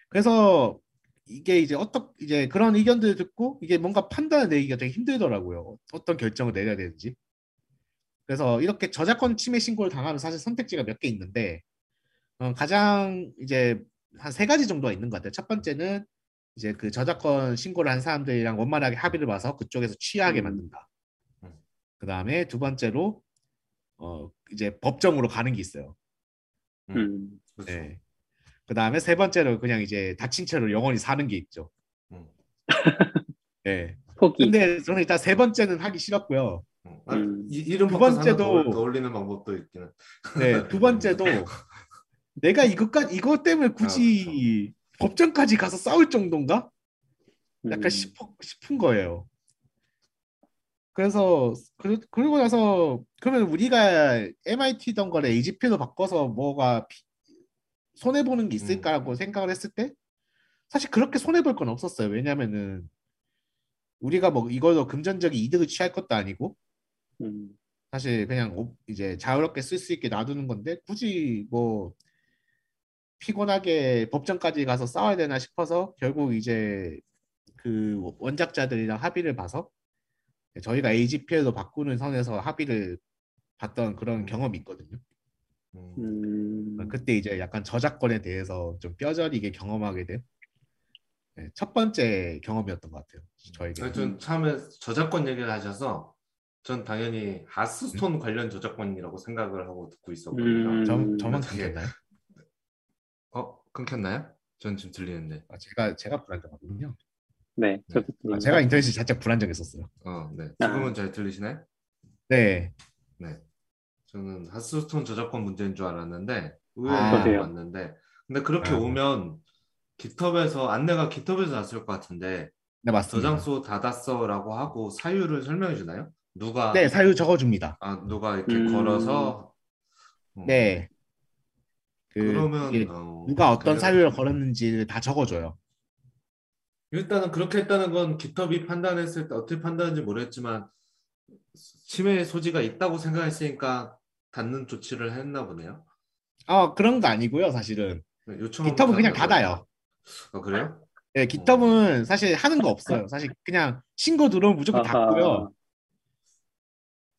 그래서 이게 이제 어떤 이제 그런 의견들을 듣고 이게 뭔가 판단을 내기가 되게 힘들더라고요. 어떤 결정을 내려야 되는지. 그래서 이렇게 저작권 침해 신고를 당하면 사실 선택지가 몇 개 있는데 어, 가장 이제 한 세 가지 정도가 있는 것 같아요. 첫 번째는 이제 그 저작권 신고를 한 사람들이랑 원만하게 합의를 봐서 그쪽에서 취하게 음. 만든다. 음. 그 다음에 두 번째로 어 이제 법정으로 가는 게 있어요. 음, 그렇죠. 네. 그 다음에 세 번째로 그냥 이제 다친 채로 영원히 사는 게 있죠. 음. 네. 포기. 근데 저는 일단 세 번째는 하기 싫었고요. 음. 아, 음. 이, 이름 두 번째도- 더, 더 올리는 방법도 있기는. 네. 두 번째도 내가 이것까지 이것 때문에 굳이 법정까지 가서 싸울 정도인가? 약간 음, 싶어, 싶은 거예요. 그래서 그, 그러고 나서 그러면 우리가 MIT던 거를 AGP로 바꿔서 뭐가 손해 보는 게 있을까라고 생각을 했을 때 사실 그렇게 손해 볼 건 없었어요. 왜냐면은 우리가 뭐 이걸로 금전적인 이득을 취할 것도 아니고 음, 사실 그냥 오- 이제 자유롭게 쓸 수 있게 놔두는 건데 굳이 뭐 피곤하게 법정까지 가서 싸워야 되나 싶어서 결국 이제 그 원작자들이랑 합의를 봐서 저희가 AGPL로 바꾸는 선에서 합의를 봤던 그런 경험이 있거든요. 음. 음, 그때 이제 약간 저작권에 대해서 좀 뼈저리게 경험하게 된 네, 첫 번째 경험이었던 것 같아요. 저에게. 하여튼 처음에 저작권 얘기를 하셔서 전 당연히 음? 하스스톤 관련 저작권이라고 생각을 하고 듣고 있었거든요. 음. 저, 저만 끊겼나요? 어 끊겼나요? 전 지금 들리는데. 아, 제가 제가 불안정하군요. 네, 저도 아, 제가 인터넷이 살짝 불안정했었어요. 어, 네. 아. 지금은 잘 들리시나요? 네, 네. 저는 하스스톤 저작권 문제인 줄 알았는데 아. 의외로 저도요. 왔는데 근데 그렇게 아. 오면 깃허브에서 안내가 깃허브에서 났을 것 같은데 네 맞습니다. 저장소 닫았어라고 하고 사유를 설명해 주나요? 누가 네 사유 적어줍니다. 아 누가 이렇게 음. 걸어서 어, 네. 그 그러면 이게 어, 누가 어떤 관련- 사유를 걸었는지를 다 적어줘요. 일단은 그렇게 했다는 건 깃허브이 판단했을 때 어떻게 판단하는지 모르겠지만 침해 소지가 있다고 생각했으니까 닫는 조치를 했나 보네요. 아 그런 거 아니고요, 사실은. 요청 GitHub 그냥 닫아요. 아 그래요? 네, GitHub는 사실 하는 거 없어요. 사실 그냥 신고 들어오면 무조건 닫고요.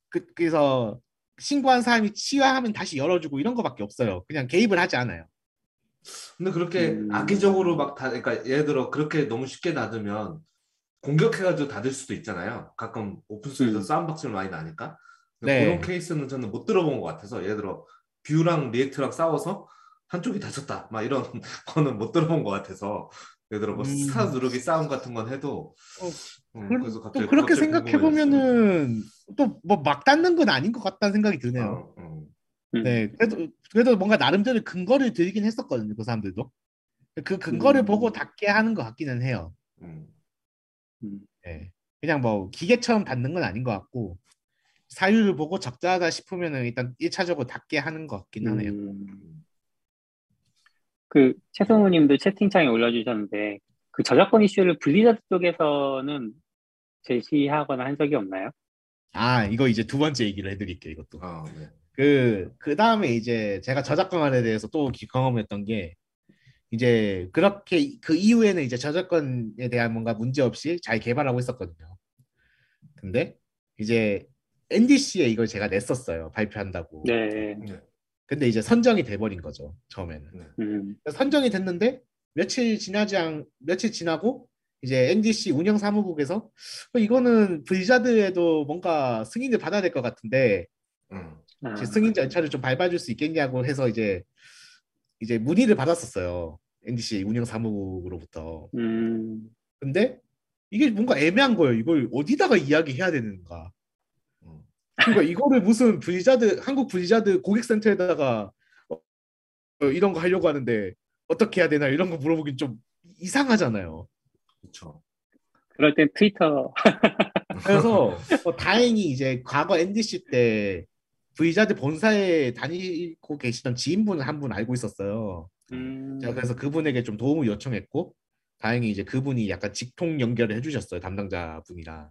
그, 그래서 신고한 사람이 취하하면 다시 열어주고 이런 거밖에 없어요. 그냥 개입을 하지 않아요. 근데 그렇게 음. 악의적으로 막 다, 그러니까 예를 들어 그렇게 너무 쉽게 닫으면 공격해가지고 닫을 수도 있잖아요. 가끔 open source에서 음. 싸움박질 많이 나니까. 네. 그런 케이스는 저는 못 들어본 것 같아서 예를 들어 Vue랑 React랑 싸워서 한쪽이 닫혔다. 막 이런 거는 못 들어본 것 같아서 예를 들어 뭐 음. 스타 누르기 싸움 같은 건 해도 어, 음, 그- 그래서 또 갑자기 그렇게 갑자기 생각해. 보면은 또 뭐막 닫는 건 아닌 것 같다는 생각이 드네요. 어, 어. 음, 네, 그래도 그래도 뭔가 나름대로 근거를 들이긴 했었거든요, 그 사람들도. 그 근거를 음. 보고 닫게 하는 것 같기는 해요. 음. 음. 네. 그냥 뭐 기계처럼 닫는 건 아닌 것 같고 사유를 보고 적절하다 싶으면은 일단 1차적으로 닫게 하는 것 같긴 하네요. 음. 그 최승우님도 채팅창에 올려주셨는데 그 저작권 이슈를 블리자드 쪽에서는 제시하거나 한 적이 없나요? 아, 이거 이제 두 번째 얘기를 해드릴게요, 이것도. 어, 네. 그, 그 다음에 이제 제가 저작권에 대해서 또 기- 경험했던 게 이제 그렇게 그 이후에는 이제 저작권에 대한 뭔가 문제 없이 잘 개발하고 있었거든요. 근데 이제 NDC에 이걸 제가 냈었어요. 발표한다고. 네. 네. 근데 이제 선정이 돼버린 거죠. 처음에는. 음. 선정이 됐는데 며칠 지나지 않 며칠 지나고 이제 NDC 운영 사무국에서 어, 이거는 블리자드에도 뭔가 승인을 받아야 될 것 같은데 음. 아, 제 승인 절차를 좀 밟아줄 수 있겠냐고 해서 이제 이제 문의를 받았었어요. NDC 운영 사무국으로부터. 음. 근데 이게 뭔가 애매한 거예요. 이걸 어디다가 이야기해야 되는가. 음. 그러니까 이거를 무슨 블리자드 한국 블리자드 고객센터에다가 어, 어, 이런 거 하려고 하는데 어떻게 해야 되나 이런 거 물어보긴 좀 이상하잖아요. 그렇죠. 그럴 땐 트위터 그래서 어, 다행히 이제 과거 NDC 때 블리자드 본사에 다니고 계시던 지인분을 한분 알고 있었어요. 음. 제가 그래서 그분에게 좀 도움을 요청했고 다행히 이제 그분이 약간 직통 연결을 해주셨어요 담당자 분이랑.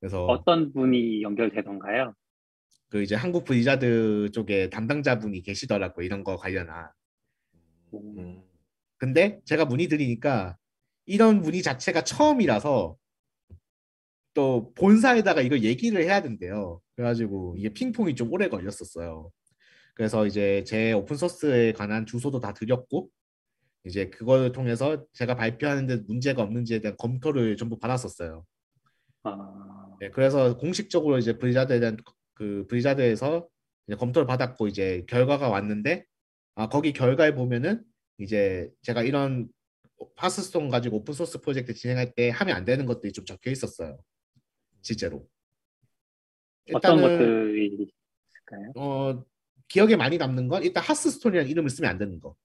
그래서 어떤 분이 연결되던가요? 그 이제 한국 블리자드 쪽에 담당자분이 계시더라고 이런 거 관련한. 음. 근데 제가 문의 드리니까 이런 문의 자체가 처음이라서 또 본사에다가 이걸 얘기를 해야 된대요. 그래가지고 이게 핑퐁이 좀 오래 걸렸었어요. 그래서 이제 제 open source에 관한 주소도 다 드렸고 이제 그걸 통해서 제가 발표하는데 문제가 없는지에 대한 검토를 전부 받았었어요. 아, 네, 그래서 공식적으로 이제 Blizzard에 대한 그 Blizzard에서 이제 검토를 받았고 이제 결과가 왔는데 아 거기 결과에 보면은 이제 제가 이런 Hearthstone 가지고 open source 프로젝트 진행할 때 하면 안 되는 것들이 좀 적혀 있었어요. 실제로. 어떤 일단은 것들이 있을까요? 어 기억에 많이 남는 건 일단 Hearthstone이라는 이름을 쓰면 안 되는 거.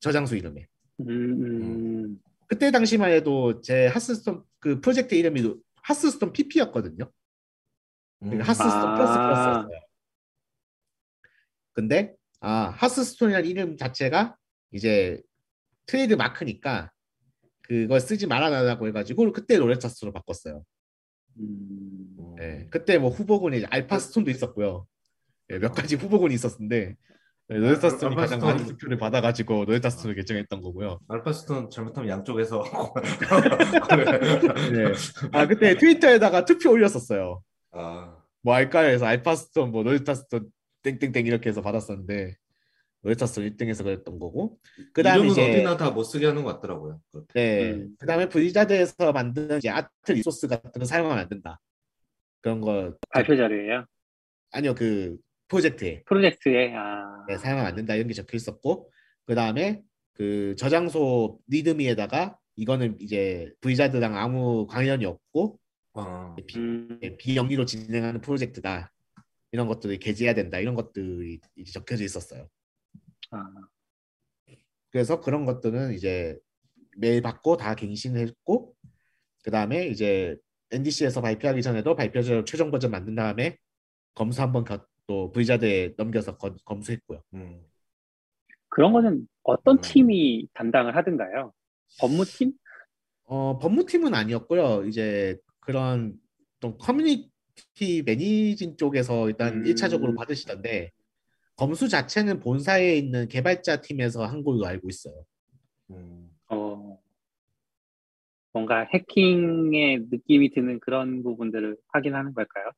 저장소 이름에. 음, 음, 그때 당시만 해도 제 Hearthstone 그 프로젝트 이름이 Hearthstone PP였거든요. 음. 그러니까 Hearthstone 아. 플러스 플러스였어요. 근데 아 Hearthstone이라는 이름 자체가 이제 트레이드 마크니까 그걸 쓰지 말아달라고 해가지고 그때 로레타스로 바꿨어요. 음. 음. 네, 그때 뭐 후보군에 이제 AlphaStone도 있었고요. 네, 몇 가지 후보군이 있었는데 네, RosettaStone이 가장. 많은 득표를 받아가지고 RosettaStone을 결정했던 거고요. AlphaStone 잘못하면 양쪽에서 네. 아 그때 Twitter에다가 투표 올렸었어요. 아, 뭐 할까요? 해서 AlphaStone, 뭐 RosettaStone 땡땡땡 이렇게 해서 받았었는데 RosettaStone 1등해서 그랬던 거고. 이름은 이제 어디나 다 못 쓰게 하는 것 같더라고요. 그렇게. 네. 음. 그다음에 Blizzard에서 만든 이제 art resource 같은 거 사용하면 안 된다. 그런 거 발표 자료예요. 아니요 그 프로젝트에. 프로젝트에 아. 네, 사용하면 안 된다 이런 게 적혀 있었고 그 다음에 그 저장소 README에다가 이거는 이제 Blizzard랑 아무 관련이 없고 아, 비, 음, 비영리로 진행하는 프로젝트다. 이런 것들이 게재해야 된다. 이런 것들이 이제 적혀져 있었어요. 아, 그래서 그런 것들은 이제 메일 받고 다 갱신했고 그 다음에 이제 NDC에서 발표하기 전에도 발표자 최종 버전 만든 다음에 검수 한번 겨- 또 브리자드에 넘겨서 거- 검수했고요. 음. 그런 거는 어떤 음. 팀이 담당을 하던가요? 법무팀? 어, 법무팀은 아니었고요. 이제 그런 좀 커뮤니티 매니징 쪽에서 일단 음. 1차적으로 받으시던데 검수 자체는 본사에 있는 개발자 팀에서 한 걸로 알고 있어요. 음. 어, 뭔가 해킹의 느낌이 드는 그런 부분들을 확인하는 걸까요?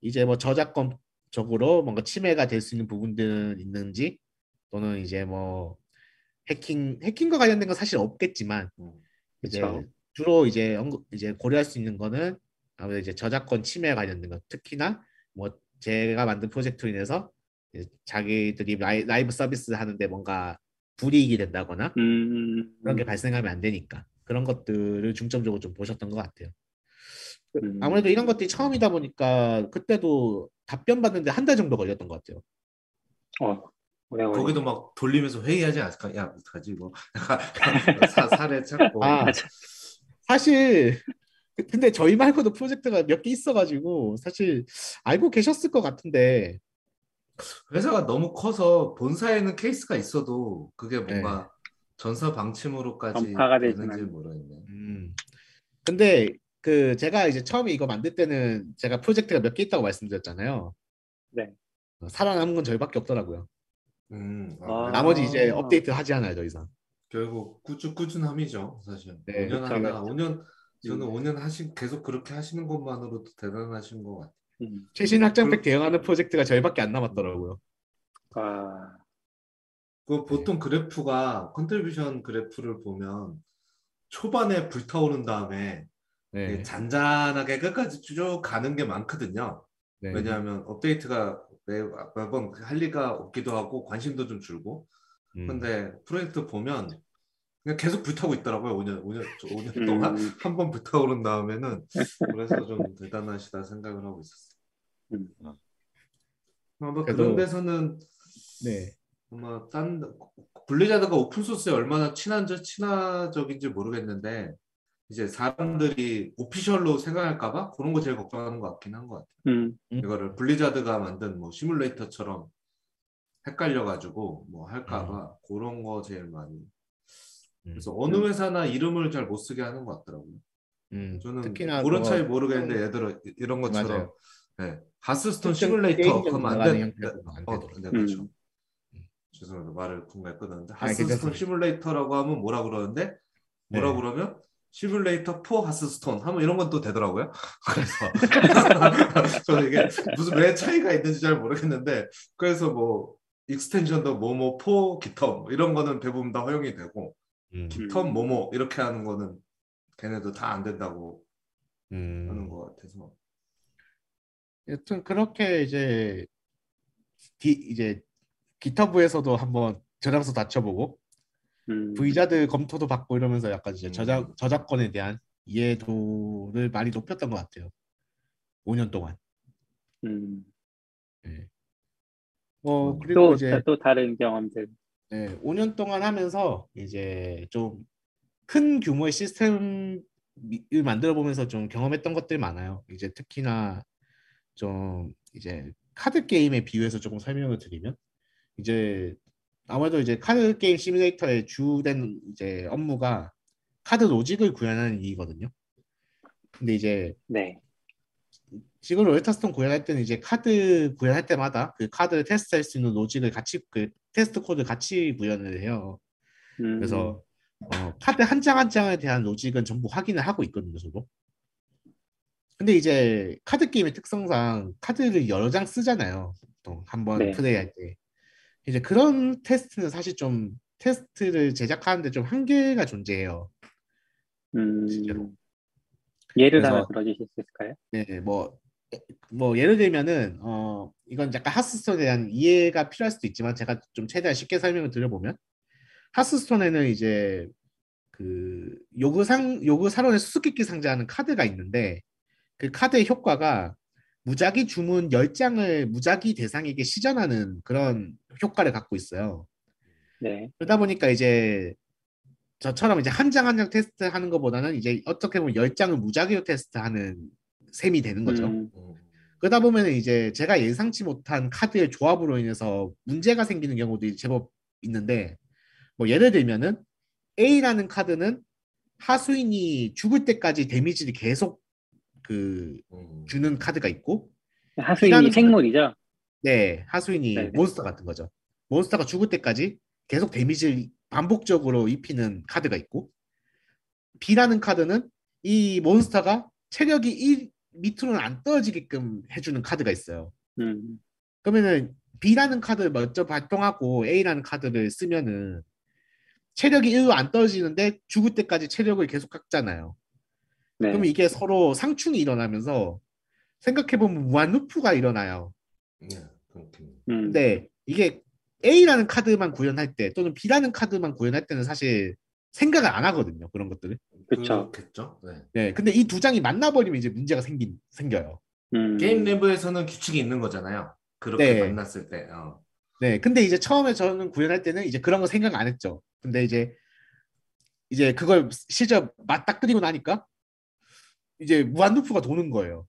이제 뭐 저작권 적으로 뭔가 침해가 될 수 있는 부분들은 있는지 또는 이제 뭐 해킹 해킹과 관련된 건 사실 없겠지만 음. 이제. 주로 이제 언급, 이제 고려할 수 있는 거는 아무래도 이제 저작권 침해 관련된 것 특히나 뭐 제가 만든 프로젝트로 인해서 자기들이 라이, 라이브 서비스 하는데 뭔가 불이익이 된다거나 음, 그런 게 발생하면 안 되니까 그런 것들을 중점적으로 좀 보셨던 것 같아요. 음. 아무래도 이런 것들이 처음이다 보니까 그때도 답변 받는데 한 달 정도 걸렸던 것 같아요. 어, 거기도 막 돌리면서 회의하지 않을까? 야, 어떡하지 이거? 사, 사례 찾고. 아. 사실 그- 근데 저희 말고도 프로젝트가 몇 개 있어가지고 사실 알고 계셨을 것 같은데 회사가 너무 커서 본사에는 케이스가 있어도 그게 뭔가 전사 방침으로까지 되는지 모르겠네. 음. 근데 그 제가 이제 처음에 이거 만들 때는 제가 프로젝트가 몇 개 있다고 말씀드렸잖아요. 네. 어, 살아남은 건 저희밖에 없더라고요. 음, 아. 나머지 이제 업데이트 하지 않아요, 더 이상. 결국 꾸준 꾸준함이죠, 사실. 네, 5년 그쵸, 하다, 그쵸. 5년 저는 음. 5년 하신 계속 그렇게 하시는 것만으로도 대단하신 것 같아요. 음. 최신 확장팩 그- 대응하는 프로젝트가 저희밖에 안 남았더라고요. 아, 그 보통 그래프가 contribution 그래프를 보면 초반에 불타오른 다음에 네. 이게 잔잔하게 끝까지 쭉 가는 게 많거든요. 네. 왜냐하면 업데이트가 매, 매번 할 리가 없기도 하고 관심도 좀 줄고 음. 근데 프로젝트 보면 그냥 계속 불타고 있더라고요 5년 5년 5년 음. 동안 한번 불타오른 다음에는 그래서 좀 대단하시다 생각을 하고 있었어요. 음. 아마 그래도- 그런 데서는 네. 아마 딴 Blizzard가 open source에 얼마나 친한지 친화적인지 모르겠는데 이제 사람들이 오피셜로 생각할까봐 그런 거 제일 걱정하는 것 같긴 한 것 같아요. 음, 음. 이거를 블리자드가 만든 뭐 시뮬레이터처럼 헷갈려가지고 뭐 할까봐 그런 거 제일 많이. 그래서 어느 회사나 이름을 잘 못 쓰게 하는 것 같더라고요. 음. 저는 특히나 그런 그거 차이 모르겠는데 얘들은 이런 것처럼 맞아요. 네. 하스스톤 특정 시뮬레이터 그러면 안안 어, 되더라고요. 네, 그렇죠. 음. 죄송합니다. 말을 중간에 끊었는데 아니, 하스스톤. 시뮬레이터라고 하면 뭐라 그러는데 뭐라 네. 그러면 simulator for Hearthstone 하면 이런 건 또 되더라고요. 그래서 저는 이게 무슨 왜 차이가 있는지 잘 모르겠는데 그래서 뭐 extension도 뭐뭐 for GitHub 뭐 이런 거는 대부분 다 허용이 되고 음. GitHub 뭐뭐 이렇게 하는 거는 걔네도 다 안 된다고 음. 하는 것 같아서 여튼 그렇게 이제 디, 이제 GitHub에서도 한번 저장소 닫혀보고 음. V자드 검토도 받고 이러면서 약간 이제 음. 저작 저작권에 대한 이해도를 많이 높였던 것 같아요. 5년 동안. 음. 뭐 그리고 또, 이제 또 다른 경험들. 네, 5년 동안 하면서 이제 좀 큰 규모의 시스템을 만들어 보면서 좀 경험했던 것들 많아요. 이제 특히나 좀 이제 카드 게임에 비유해서 조금 설명을 드리면 이제 아무래도 이제 카드 게임 시뮬레이터의 주된 이제 업무가 카드 logic을 구현하는 일이거든요. 근데 이제 네. 지금 RosettaStone 구현할 때는 이제 카드 구현할 때마다 그 카드를 테스트할 수 있는 logic을 같이 그 테스트 코드 같이 구현을 해요. 음. 그래서 어, 카드 한 장 한 장에 대한 logic은 전부 확인을 하고 있거든요, 저도. 근데 이제 카드 게임의 특성상 카드를 여러 장 쓰잖아요. 보통 한번 네. 플레이할 때. 이제 그런 테스트는 사실 좀 테스트를 제작하는데 좀 한계가 존재해요. 음. 실제로. 예를 들어주실 수 있을까요? 네, 뭐, 뭐 예를 들면은 어 이건 약간 하스스톤에 대한 이해가 필요할 수도 있지만 제가 좀 최대한 쉽게 설명을 드려보면 하스스톤에는 이제 그 요구상 요구 사론의 수수께끼 상자하는 카드가 있는데 그 카드의 효과가 무작위 주문 10장을 무작위 대상에게 시전하는 그런 효과를 갖고 있어요. 네. 그러다 보니까 이제 저처럼 이제 한 장 한 장 테스트하는 것보다는 이제 어떻게 보면 10장을 무작위로 테스트하는 셈이 되는 거죠. 음. 음. 그러다 보면 이제 제가 예상치 못한 카드의 조합으로 인해서 문제가 생기는 경우도 제법 있는데 뭐 예를 들면은 A라는 카드는 하수인이 죽을 때까지 데미지를 계속 그 음. 주는 카드가 있고 하수인이 생물이죠? 네 하수인이 네네. 몬스터 같은 거죠 몬스터가 죽을 때까지 계속 데미지를 반복적으로 입히는 카드가 있고 B라는 카드는 이 몬스터가 체력이 1 밑으로는 안 떨어지게끔 해주는 카드가 있어요 음. 그러면은 B라는 카드를 먼저 발동하고 A라는 카드를 쓰면은 체력이 1로 안 떨어지는데 죽을 때까지 체력을 계속 깎잖아요. 네. 그럼 이게 서로 상충이 일어나면서 생각해보면 무한 루프가 일어나요. 네, 그렇군요. 음. 근데 이게 A라는 카드만 구현할 때 또는 B라는 카드만 구현할 때는 사실 생각을 안 하거든요. 그런 것들을. 그쵸. 그렇겠죠. 네. 네. 근데 이 두 장이 만나버리면 이제 문제가 생긴, 생겨요. 음. 게임 내부에서는 규칙이 있는 거잖아요. 그렇게 네. 만났을 때. 어. 네, 근데 이제 처음에 저는 구현할 때는 이제 그런 거 생각 안 했죠. 근데 이제 이제 그걸 실제 맞닥뜨리고 나니까 이제 무한 루프가 도는 거예요.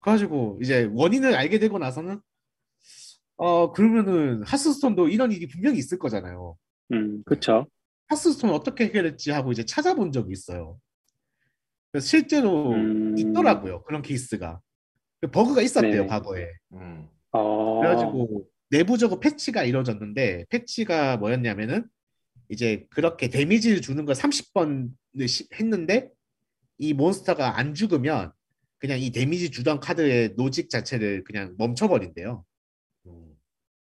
그래가지고 이제 원인을 알게 되고 나서는 어 그러면은 하스스톤도 이런 일이 분명히 있을 거잖아요. 음. 그쵸. 하스스톤 어떻게 해결했지 하고 이제 찾아본 적이 있어요. 그래서 실제로 음. 있더라고요 그런 케이스가 버그가 있었대요 네. 과거에. 음. 어. 그래가지고 내부적으로 패치가 이루어졌는데 패치가 뭐였냐면은 이제 그렇게 damage를 주는 걸 30번을 했는데 이 몬스터가 안 죽으면 그냥 이 damage 주던 카드의 logic 자체를 그냥 멈춰버린대요. 음.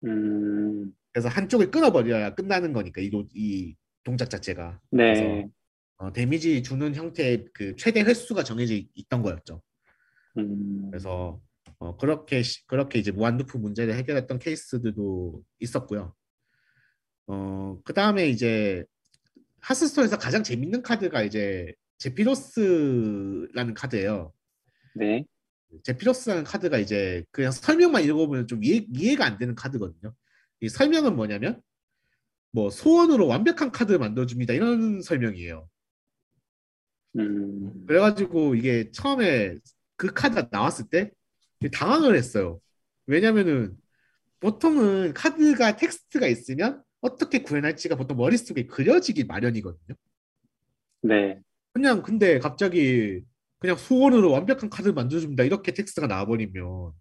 음. 그래서 한쪽을 끊어버려야 끝나는 거니까 이, 로- 이 동작 자체가. 네. 그래서 어, damage 주는 형태의 그 최대 횟수가 정해져 있- 있던 거였죠. 음. 그래서 어, 그렇게 시- 그렇게 이제 무한루프 문제를 해결했던 케이스들도 있었고요. 어, 그 다음에 이제 하스스톤에서 가장 재밌는 카드가 이제 제피로스라는 카드예요. 네. 제피로스라는 카드가 이제 그냥 설명만 읽어보면 좀 이해, 이해가 안 되는 카드거든요. 이 설명은 뭐냐면 뭐 소원으로 완벽한 카드 만들어줍니다 이런 설명이에요. 음. 그래가지고 이게 처음에 그 카드가 나왔을 때 당황을 했어요. 왜냐면은 보통은 카드가 텍스트가 있으면 어떻게 구현할지가 보통 머릿속에 그려지기 마련이거든요. 네. 그냥 근데 갑자기 그냥 소원으로 완벽한 카드 만들어줍니다 이렇게 텍스트가 나와버리면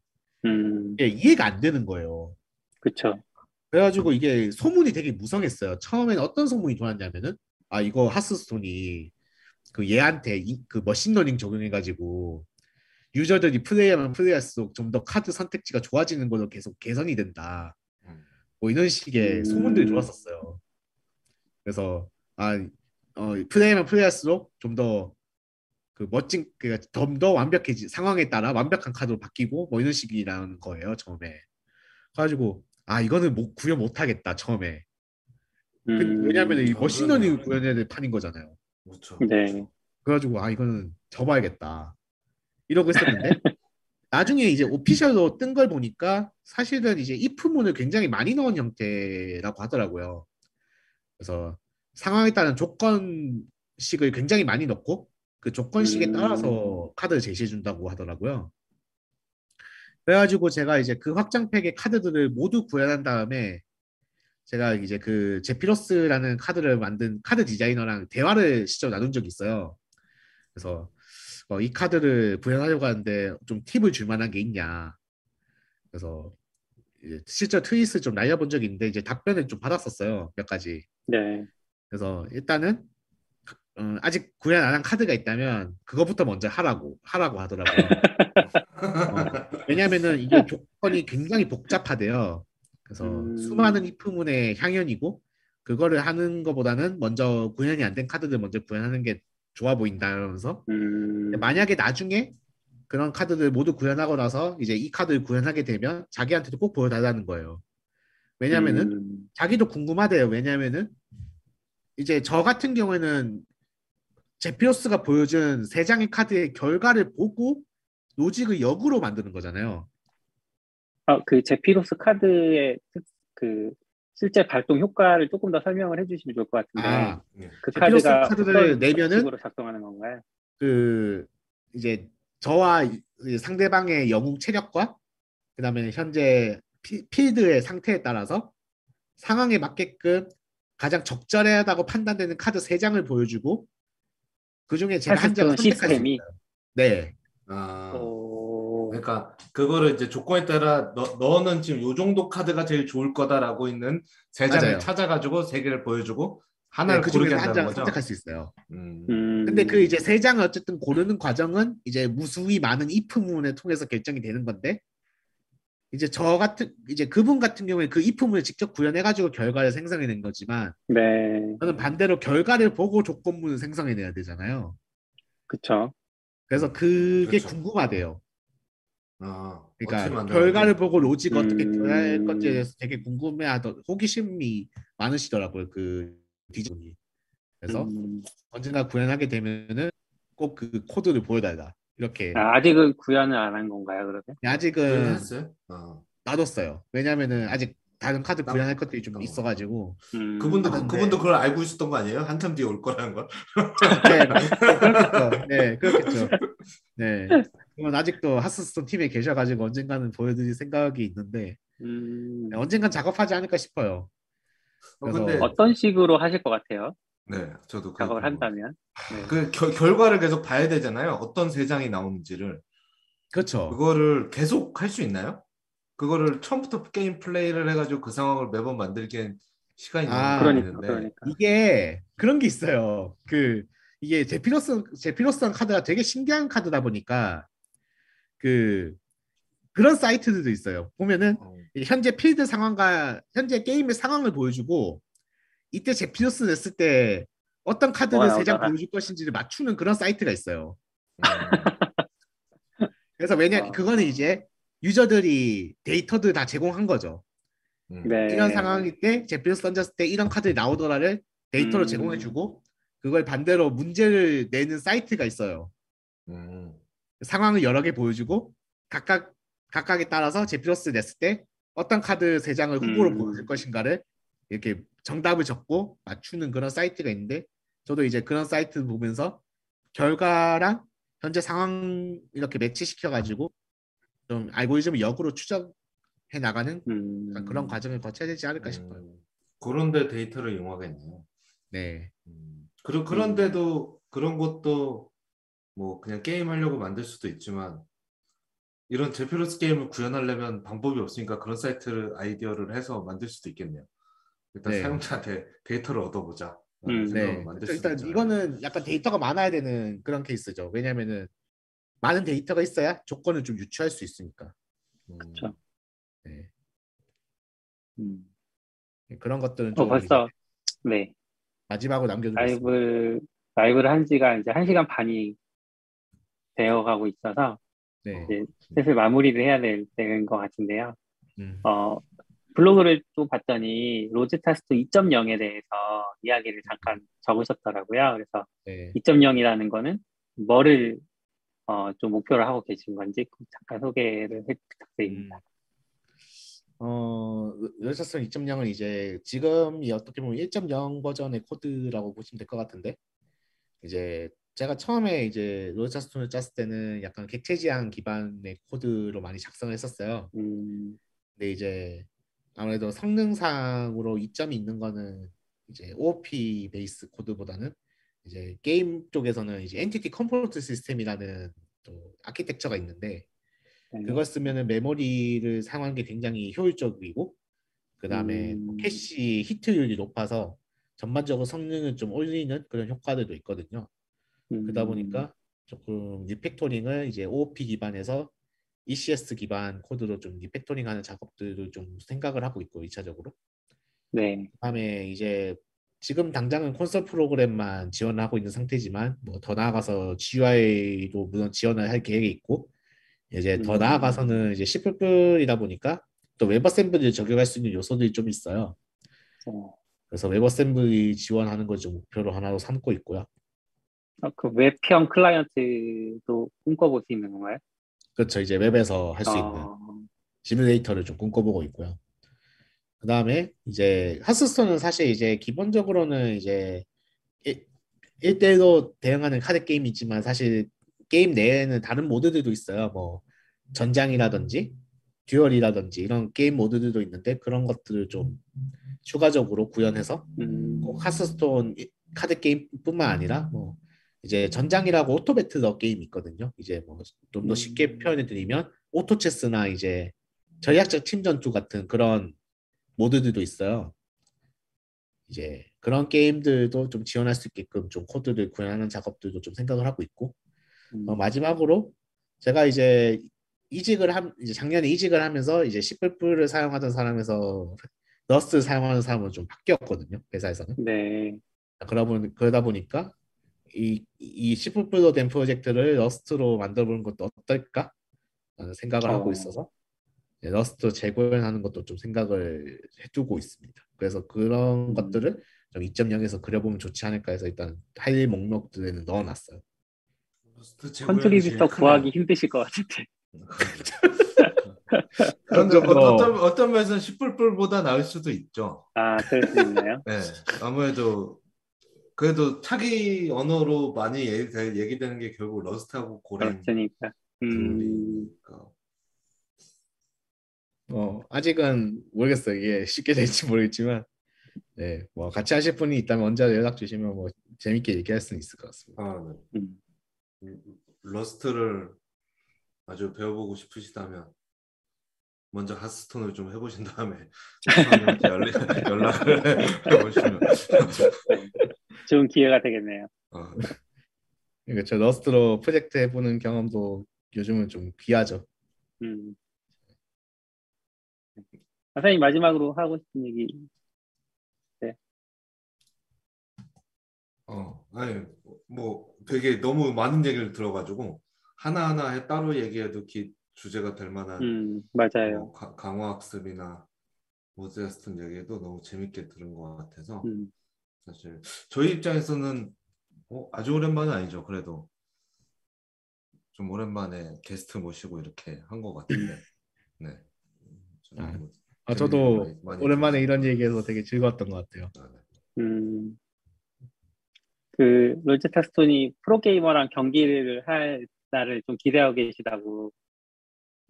음. 이게 이해가 안 되는 거예요. 그쵸. 그래가지고 이게 소문이 되게 무성했어요. 처음에는 어떤 소문이 돌았냐면은 아 이거 Hearthstone이 그 얘한테 이- 그 machine learning 적용해가지고 유저들이 플레이하면 플레이할수록 좀 더 카드 선택지가 좋아지는 걸로 계속 개선이 된다. 음. 뭐 이런 식의 음. 소문들이 돌았었어요. 그래서 아 어, 플레이하면 플레이할수록 좀 더 그 멋진 그좀더 완벽해지 상황에 따라 완벽한 카드로 바뀌고 뭐 이런 식이라는 거예요 처음에. 그래가지고 아 이거는 못 구현 못하겠다 처음에. 그- 음. 왜냐하면 이 아, machine learning 그러네요. 구현해야 될 판인 거잖아요. 그렇죠. 네. 그래가지고 아 이거는 접어야겠다 이러고 있었는데 나중에 이제 official로 뜬 걸 보니까 사실은 이제 if문을 굉장히 많이 넣은 형태라고 하더라고요. 그래서 상황에 따른 조건식을 굉장히 많이 넣고 그 조건식에 음. 따라서 카드를 제시해 준다고 하더라고요. 그래가지고 제가 이제 그 확장팩의 카드들을 모두 구현한 다음에 제가 이제 그 제피러스라는 카드를 만든 카드 디자이너랑 대화를 직접 나눈 적이 있어요. 그래서 어, 이 카드를 구현하려고 하는데 좀 팁을 줄 만한 게 있냐. 그래서 실제 트윗을 좀 날려본 적이 있는데 이제 답변을 좀 받았었어요. 몇 가지. 네. 그래서 일단은 어, 아직 구현 안 한 카드가 있다면 그거부터 먼저 하라고 하라고 하더라고요. 어, 왜냐하면은 이게 조건이 굉장히 복잡하대요. 그래서 음. 수많은 이프문의 향연이고 그거를 하는 것보다는 먼저 구현이 안 된 카드들 먼저 구현하는 게 좋아 보인다면서 음, 만약에 나중에 그런 카드들 모두 구현하고 나서 이제 이 카드를 구현하게 되면 자기한테도 꼭 보여달라는 거예요. 왜냐면은 음, 자기도 궁금하대요. 왜냐면은 이제 저 같은 경우에는 제피오스가 보여준 세 장의 카드의 결과를 보고 로직을 역으로 만드는 거잖아요. 어, 그 제피로스 카드의 특- 그 실제 발동 효과를 조금 더 설명을 해주시면 좋을 것 같은데 아, 그 제피로스 카드가 카드를 어떤 내면은 작동하는 건가요? 그 이제 저와 상대방의 영웅 체력과 그다음에 현재 피- 필드의 상태에 따라서 상황에 맞게끔 가장 적절하다고 판단되는 카드 세 장을 보여주고 그 중에 제가 한 장을 시스템이? 네, 아, 어, 그러니까 그거를 이제 조건에 따라 너, 너는 지금 요 정도 카드가 제일 좋을 거다라고 있는 세 장을 맞아요. 찾아가지고 세 개를 보여주고 네, 하나를 그 고르게 중에서 한 한다는 장 거죠. 선택할 수 있어요. 음. 음, 근데 그 이제 세 장을 어쨌든 고르는 과정은 이제 무수히 많은 if문을 통해서 결정이 되는 건데 이제 저 같은 이제 그분 같은 경우에 그 if문을 직접 구현해가지고 결과를 생성해낸 거지만 네, 저는 반대로 결과를 보고 조건문을 생성해내야 되잖아요. 그쵸. 그래서 그게 그렇죠. 궁금하대요. 아, 그러니까. 결과를 보고 로직 어떻게 음. 구현할 건지에 대해서 되게 궁금해하던 호기심이 많으시더라고요. 그 디즈니. 그래서 음, 언젠가 구현하게 되면은 꼭 그 코드를 보여달라. 이렇게 아, 아직은 구현을 안 한 건가요, 그러면? 아직은 했어요? 아. 놔뒀어요. 왜냐면은 아직 다른 카드 나- 구현할 것들이 좀 어. 있어가지고. 음, 그분도 하는데. 그분도 그걸 알고 있었던 거 아니에요? 한참 뒤에 올 거라는 걸. 네, 그렇겠죠. 네, 그렇겠죠. 네. 그건 아직도 하스스톤 팀에 계셔가지고 언젠가는 보여드릴 생각이 있는데 음, 네, 언젠간 작업하지 않을까 싶어요. 어, 그래서 근데 어떤 식으로 하실 것 같아요? 네, 저도 그 작업을. 한다면? 네. 그 결, 결과를 계속 봐야 되잖아요. 어떤 세 장이 나오는지를 그렇죠. 그거를 계속 할 수 있나요? 그거를 처음부터 게임 플레이를 해가지고 그 상황을 매번 만들기엔 시간이 아, 너무 그러니까, 걸리는데 그러니까. 이게 그런 게 있어요. 그 이게 제피로스 제피로스한 카드가 되게 신기한 카드다 보니까 그 그런 사이트들도 있어요. 보면은 어, 현재 필드 상황과 현재 게임의 상황을 보여주고 이때 제피로스 냈을 때 어떤 카드를 세 장. 보여줄 것인지를 맞추는 그런 사이트가 있어요. 음, 그래서 왜냐 어. 그거는 이제 유저들이 데이터들 다 제공한 거죠. 음. 네. 이런 상황일 때 제피로스 던졌을 때 이런 카드를 나오더라를 데이터로 음. 제공해주고 그걸 반대로 문제를 내는 사이트가 있어요. 음. 상황을 여러 개 보여주고 각각 각각에 따라서 제피로스 냈을 때 어떤 카드 세 장을 후보로 음. 보여줄 것인가를 이렇게 정답을 적고 맞추는 그런 사이트가 있는데 저도 이제 그런 사이트 보면서 결과랑 현재 상황 이렇게 매치시켜 가지고 좀 알고리즘을 역으로 추적해 나가는 음, 그런 과정을 거쳐야 되지 않을까 싶어요. 음. 그런데 데이터를 이용하겠네요. 네. 음. 그러, 그런데도 그런 것도 뭐 그냥 게임 하려고 만들 수도 있지만 이런 제피로스 게임을 구현하려면 방법이 없으니까 그런 사이트를 아이디어를 해서 만들 수도 있겠네요. 일단 네. 사용자한테 데이터를 얻어보자. 음, 네. 일단 있잖아요. 이거는 약간 데이터가 많아야 되는 그런 케이스죠. 왜냐면은 많은 데이터가 있어야 조건을 좀 유추할 수 있으니까. 음. 그쵸. 네. 음. 그런 것들은 어, 좀 벌써, 네. 마지막으로 남겨두고 있습니다. 라이브, 라이브를 한 지가 이제 한 시간 반이 되어 가고 있어서 네. 이제 슬슬 마무리를 해야 될 때인 것 같은데요. 음. 어, 블로그를 또 봤더니 RosettaStone 2.0에 대해서 이야기를 잠깐 적으셨더라고요. 그래서 네. 2.0이라는 거는 뭐를 어, 좀 목표로 하고 계신 건지 잠깐 소개를 해 부탁드립니다. 어, RosettaStone 2.0은 이제 지금이 어떻게 보면 1.0 버전의 코드라고 보시면 될 것 같은데 이제 제가 처음에 이제 RosettaStone을 짰을 때는 약간 객체 지향 기반의 코드로 많이 작성을 했었어요. 음, 근데 이제 아무래도 성능상으로 이점이 있는 거는 이제 OOP base 코드보다는 이제 게임 쪽에서는 이제 entity component system이라는 또 아키텍처가 있는데 네. 그걸 쓰면은 메모리를 사용하는 게 굉장히 효율적이고 그 다음에 음. cache hit율이 높아서 전반적으로 성능을 좀 올리는 그런 효과들도 있거든요. 음. 그러다 보니까 조금 refactoring을 이제 OOP 기반에서 ECS 기반 코드로 좀 refactoring하는 작업들도 좀 생각을 하고 있고 2차적으로. 네. 그다음에 이제 지금 당장은 콘솔 프로그램만 지원하고 있는 상태지만 뭐 더 나아가서 GUI도 물론 지원을 할 계획이 있고 이제 더 음. 나아가서는 이제 C++이다 보니까 또 WebAssembly를 적용할 수 있는 요소들이 좀 있어요. 어. 그래서 WebAssembly 지원하는 걸 좀 목표로 하나로 삼고 있고요. 아, 그 웹형 클라이언트도 꿈꿔볼 수 있는 건가요? 그렇죠. 이제 웹에서 할수 어... 있는 시뮬레이터를 좀 꿈꿔보고 있고요. 그 다음에 이제 하스스톤은 사실 이제 기본적으로는 이제 1대1로 대응하는 카드 게임이 있지만 사실 게임 내에는 다른 모드들도 있어요. 뭐 전장이라든지 듀얼이라든지 이런 게임 모드들도 있는데 그런 것들을 좀 추가적으로 구현해서 음. 꼭 하스스톤 카드 게임뿐만 아니라 뭐 이제 전장이라고 오토배틀러 게임이 있거든요. 이제 뭐 좀 더 쉽게 음. 표현해 드리면 오토체스나 이제 전략적 팀 전투 같은 그런 모드들도 있어요. 이제 그런 게임들도 좀 지원할 수 있게끔 좀 코드를 구현하는 작업들도 좀 생각을 하고 있고 음. 어, 마지막으로 제가 이제 이직을 함 이제 작년에 이직을 하면서 이제 C++를 사용하던 사람에서 Rust 사용하는 사람으로 좀 바뀌었거든요 회사에서는. 네. 그러다 보니 그러다 보니까 이, 이 C++로 된 프로젝트를 Rust로 만들어보는 것도 어떨까? 라는 생각을 어. 하고 있어서 네, Rust 재구현하는 것도 좀 생각을 해두고 있습니다. 그래서 그런 음. 것들을 좀 2.0에서 그려보면 좋지 않을까 해서 일단 할 목록들에는 넣어놨어요. contributor 구하기 힘드실 것 같은데. 그런데 어떤 어떤 면에서 10불불보다 나을 수도 있죠. 아, 그럴 수 있나요? 네, 아무래도 그래도 차기 언어로 많이 얘기, 얘기 되는 게 결국 러스트하고 고랭. 그러니까. 음. 어 아직은 모르겠어요. 이게 쉽게 될지 모르겠지만, 네, 뭐 같이 하실 분이 있다면 언제 연락 주시면 뭐 재밌게 얘기할 수는 있을 것 같습니다. 아, 네. 음. 음 Rust를 아주 배워보고 싶으시다면 먼저 하스스톤을 좀 해보신 다음에 연락을 해보시면 좋은 기회가 되겠네요. 어. 그러니까 저 Rust로 프로젝트 해보는 경험도 요즘은 좀 귀하죠. 음. 선생님 마지막으로 하고 싶은 얘기. 네. 어, 아니 뭐 되게 너무 많은 얘기를 들어가지고 하나 하나 따로 얘기해도 기, 주제가 될 만한 음, 맞아요. 뭐, 가, 강화 학습이나 모즈야스톤 얘기도 너무 재밌게 들은 것 같아서 음. 사실 저희 입장에서는 어, 아주 오랜만은 아니죠. 그래도 좀 오랜만에 게스트 모시고 이렇게 한 것 같은데 네. 아, 뭐 아, 저도 많이, 많이 오랜만에 이런 얘기해서 되게 즐거웠던 것 같아요. 아, 네. 음, 그 로제타 스톤이 프로게이머랑 경기를 할 날을 좀 기대하고 계시다고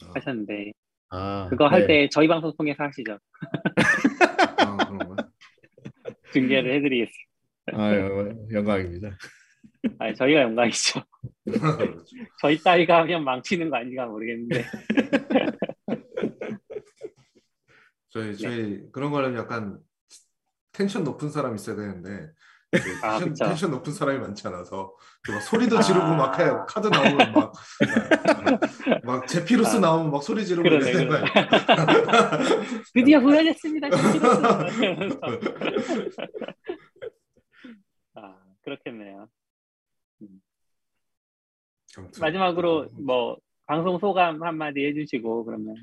아. 하셨는데 아, 그거 네. 할때 저희 방송 통해서 하시죠. 아, 중계를 해드리겠습니다. 아, 영광입니다. 아, 저희가 영광이죠. 저희 딸이가 하면 망치는 거 아닌가 모르겠는데. 저희 저희 네. 그런 거는 약간 텐션 높은 사람 있어야 되는데 아, 텐션, 텐션, 높은 사람이 많지 않아서 막 소리도 지르고 아. 막 해요. 카드 나오면 막 막 제피로스 아. 나오면 막 소리 지르고 그러네, 거예요. 드디어 보여졌습니다. 아 그렇겠네요. 음. 마지막으로 뭐 방송 소감 한마디 해주시고 그러면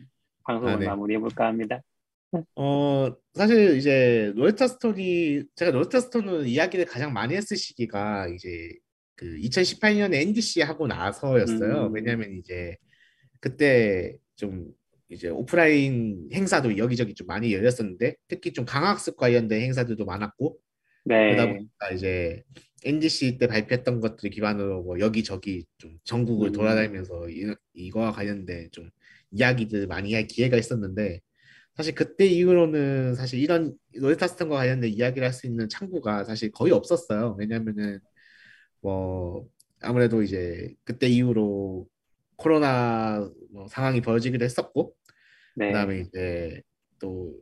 방송을 아, 네. 마무리해볼까 합니다. 어 사실 이제 로레타 스톤이 제가 로레타 스톤은 이야기를 가장 많이 했을 시기가 이제 그 2018년에 NDC 하고 나서였어요. 음. 왜냐하면 이제 그때 좀 이제 오프라인 행사도 여기저기 좀 많이 열렸었는데 특히 좀 강학습 관련된 행사들도 많았고 네. 그러다 보니까 이제 NDC 때 발표했던 것들 기반으로 뭐 여기저기 좀 전국을 음. 돌아다니면서 이, 이거와 관련된 좀 이야기들 많이 할 기회가 있었는데 사실 그때 이후로는 사실 이런 로레타 스톤과 관련된 이야기를 할 수 있는 창구가 사실 거의 없었어요. 왜냐면은 뭐 아무래도 이제 그때 이후로 코로나 뭐 상황이 벌어지기도 했었고 네. 그다음에 이제 또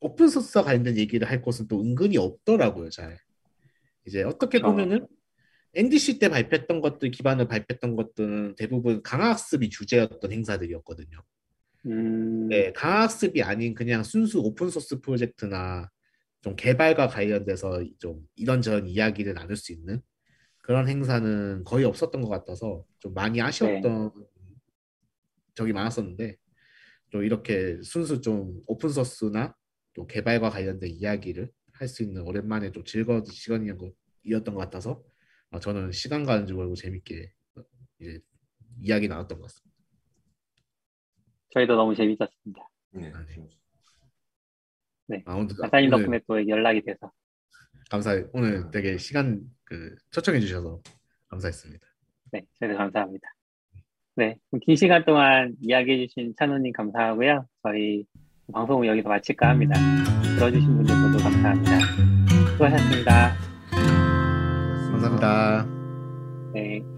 오픈 소스 관련된 얘기를 할 곳은 또 은근히 없더라고요, 잘. 이제 어떻게 그렇죠. 보면은 NDC 때 발표했던 것들 기반을 발표했던 것들은 대부분 강화학습이 주제였던 행사들이었거든요. 음... 네, 강화학습이 아닌 그냥 순수 오픈 소스 프로젝트나 좀 개발과 관련돼서 좀 이런저런 이야기를 나눌 수 있는 그런 행사는 거의 없었던 것 같아서 좀 많이 아쉬웠던 네. 적이 많았었는데 또 이렇게 순수 좀 오픈 소스나 또 개발과 관련된 이야기를 할 수 있는 오랜만에 좀 즐거운 시간이었던 것 같아서 어, 저는 시간 가는 줄 모르고 재밌게 이제 이야기 나눴던 것 같습니다. 저희도 너무 재밌었습니다. 네. 아, 네. 네. 아, 오늘, 사장님 덕분에 또 연락이 돼서 감사해. 오늘 되게 시간 그 초청해 주셔서 감사했습니다. 네, 저희도 감사합니다. 네, 긴 시간 동안 이야기해 주신 찬우님 감사하고요. 저희 방송을 여기서 마칠까 합니다. 들어주신 분들 모두 감사합니다. 수고하셨습니다. 감사합니다. 네.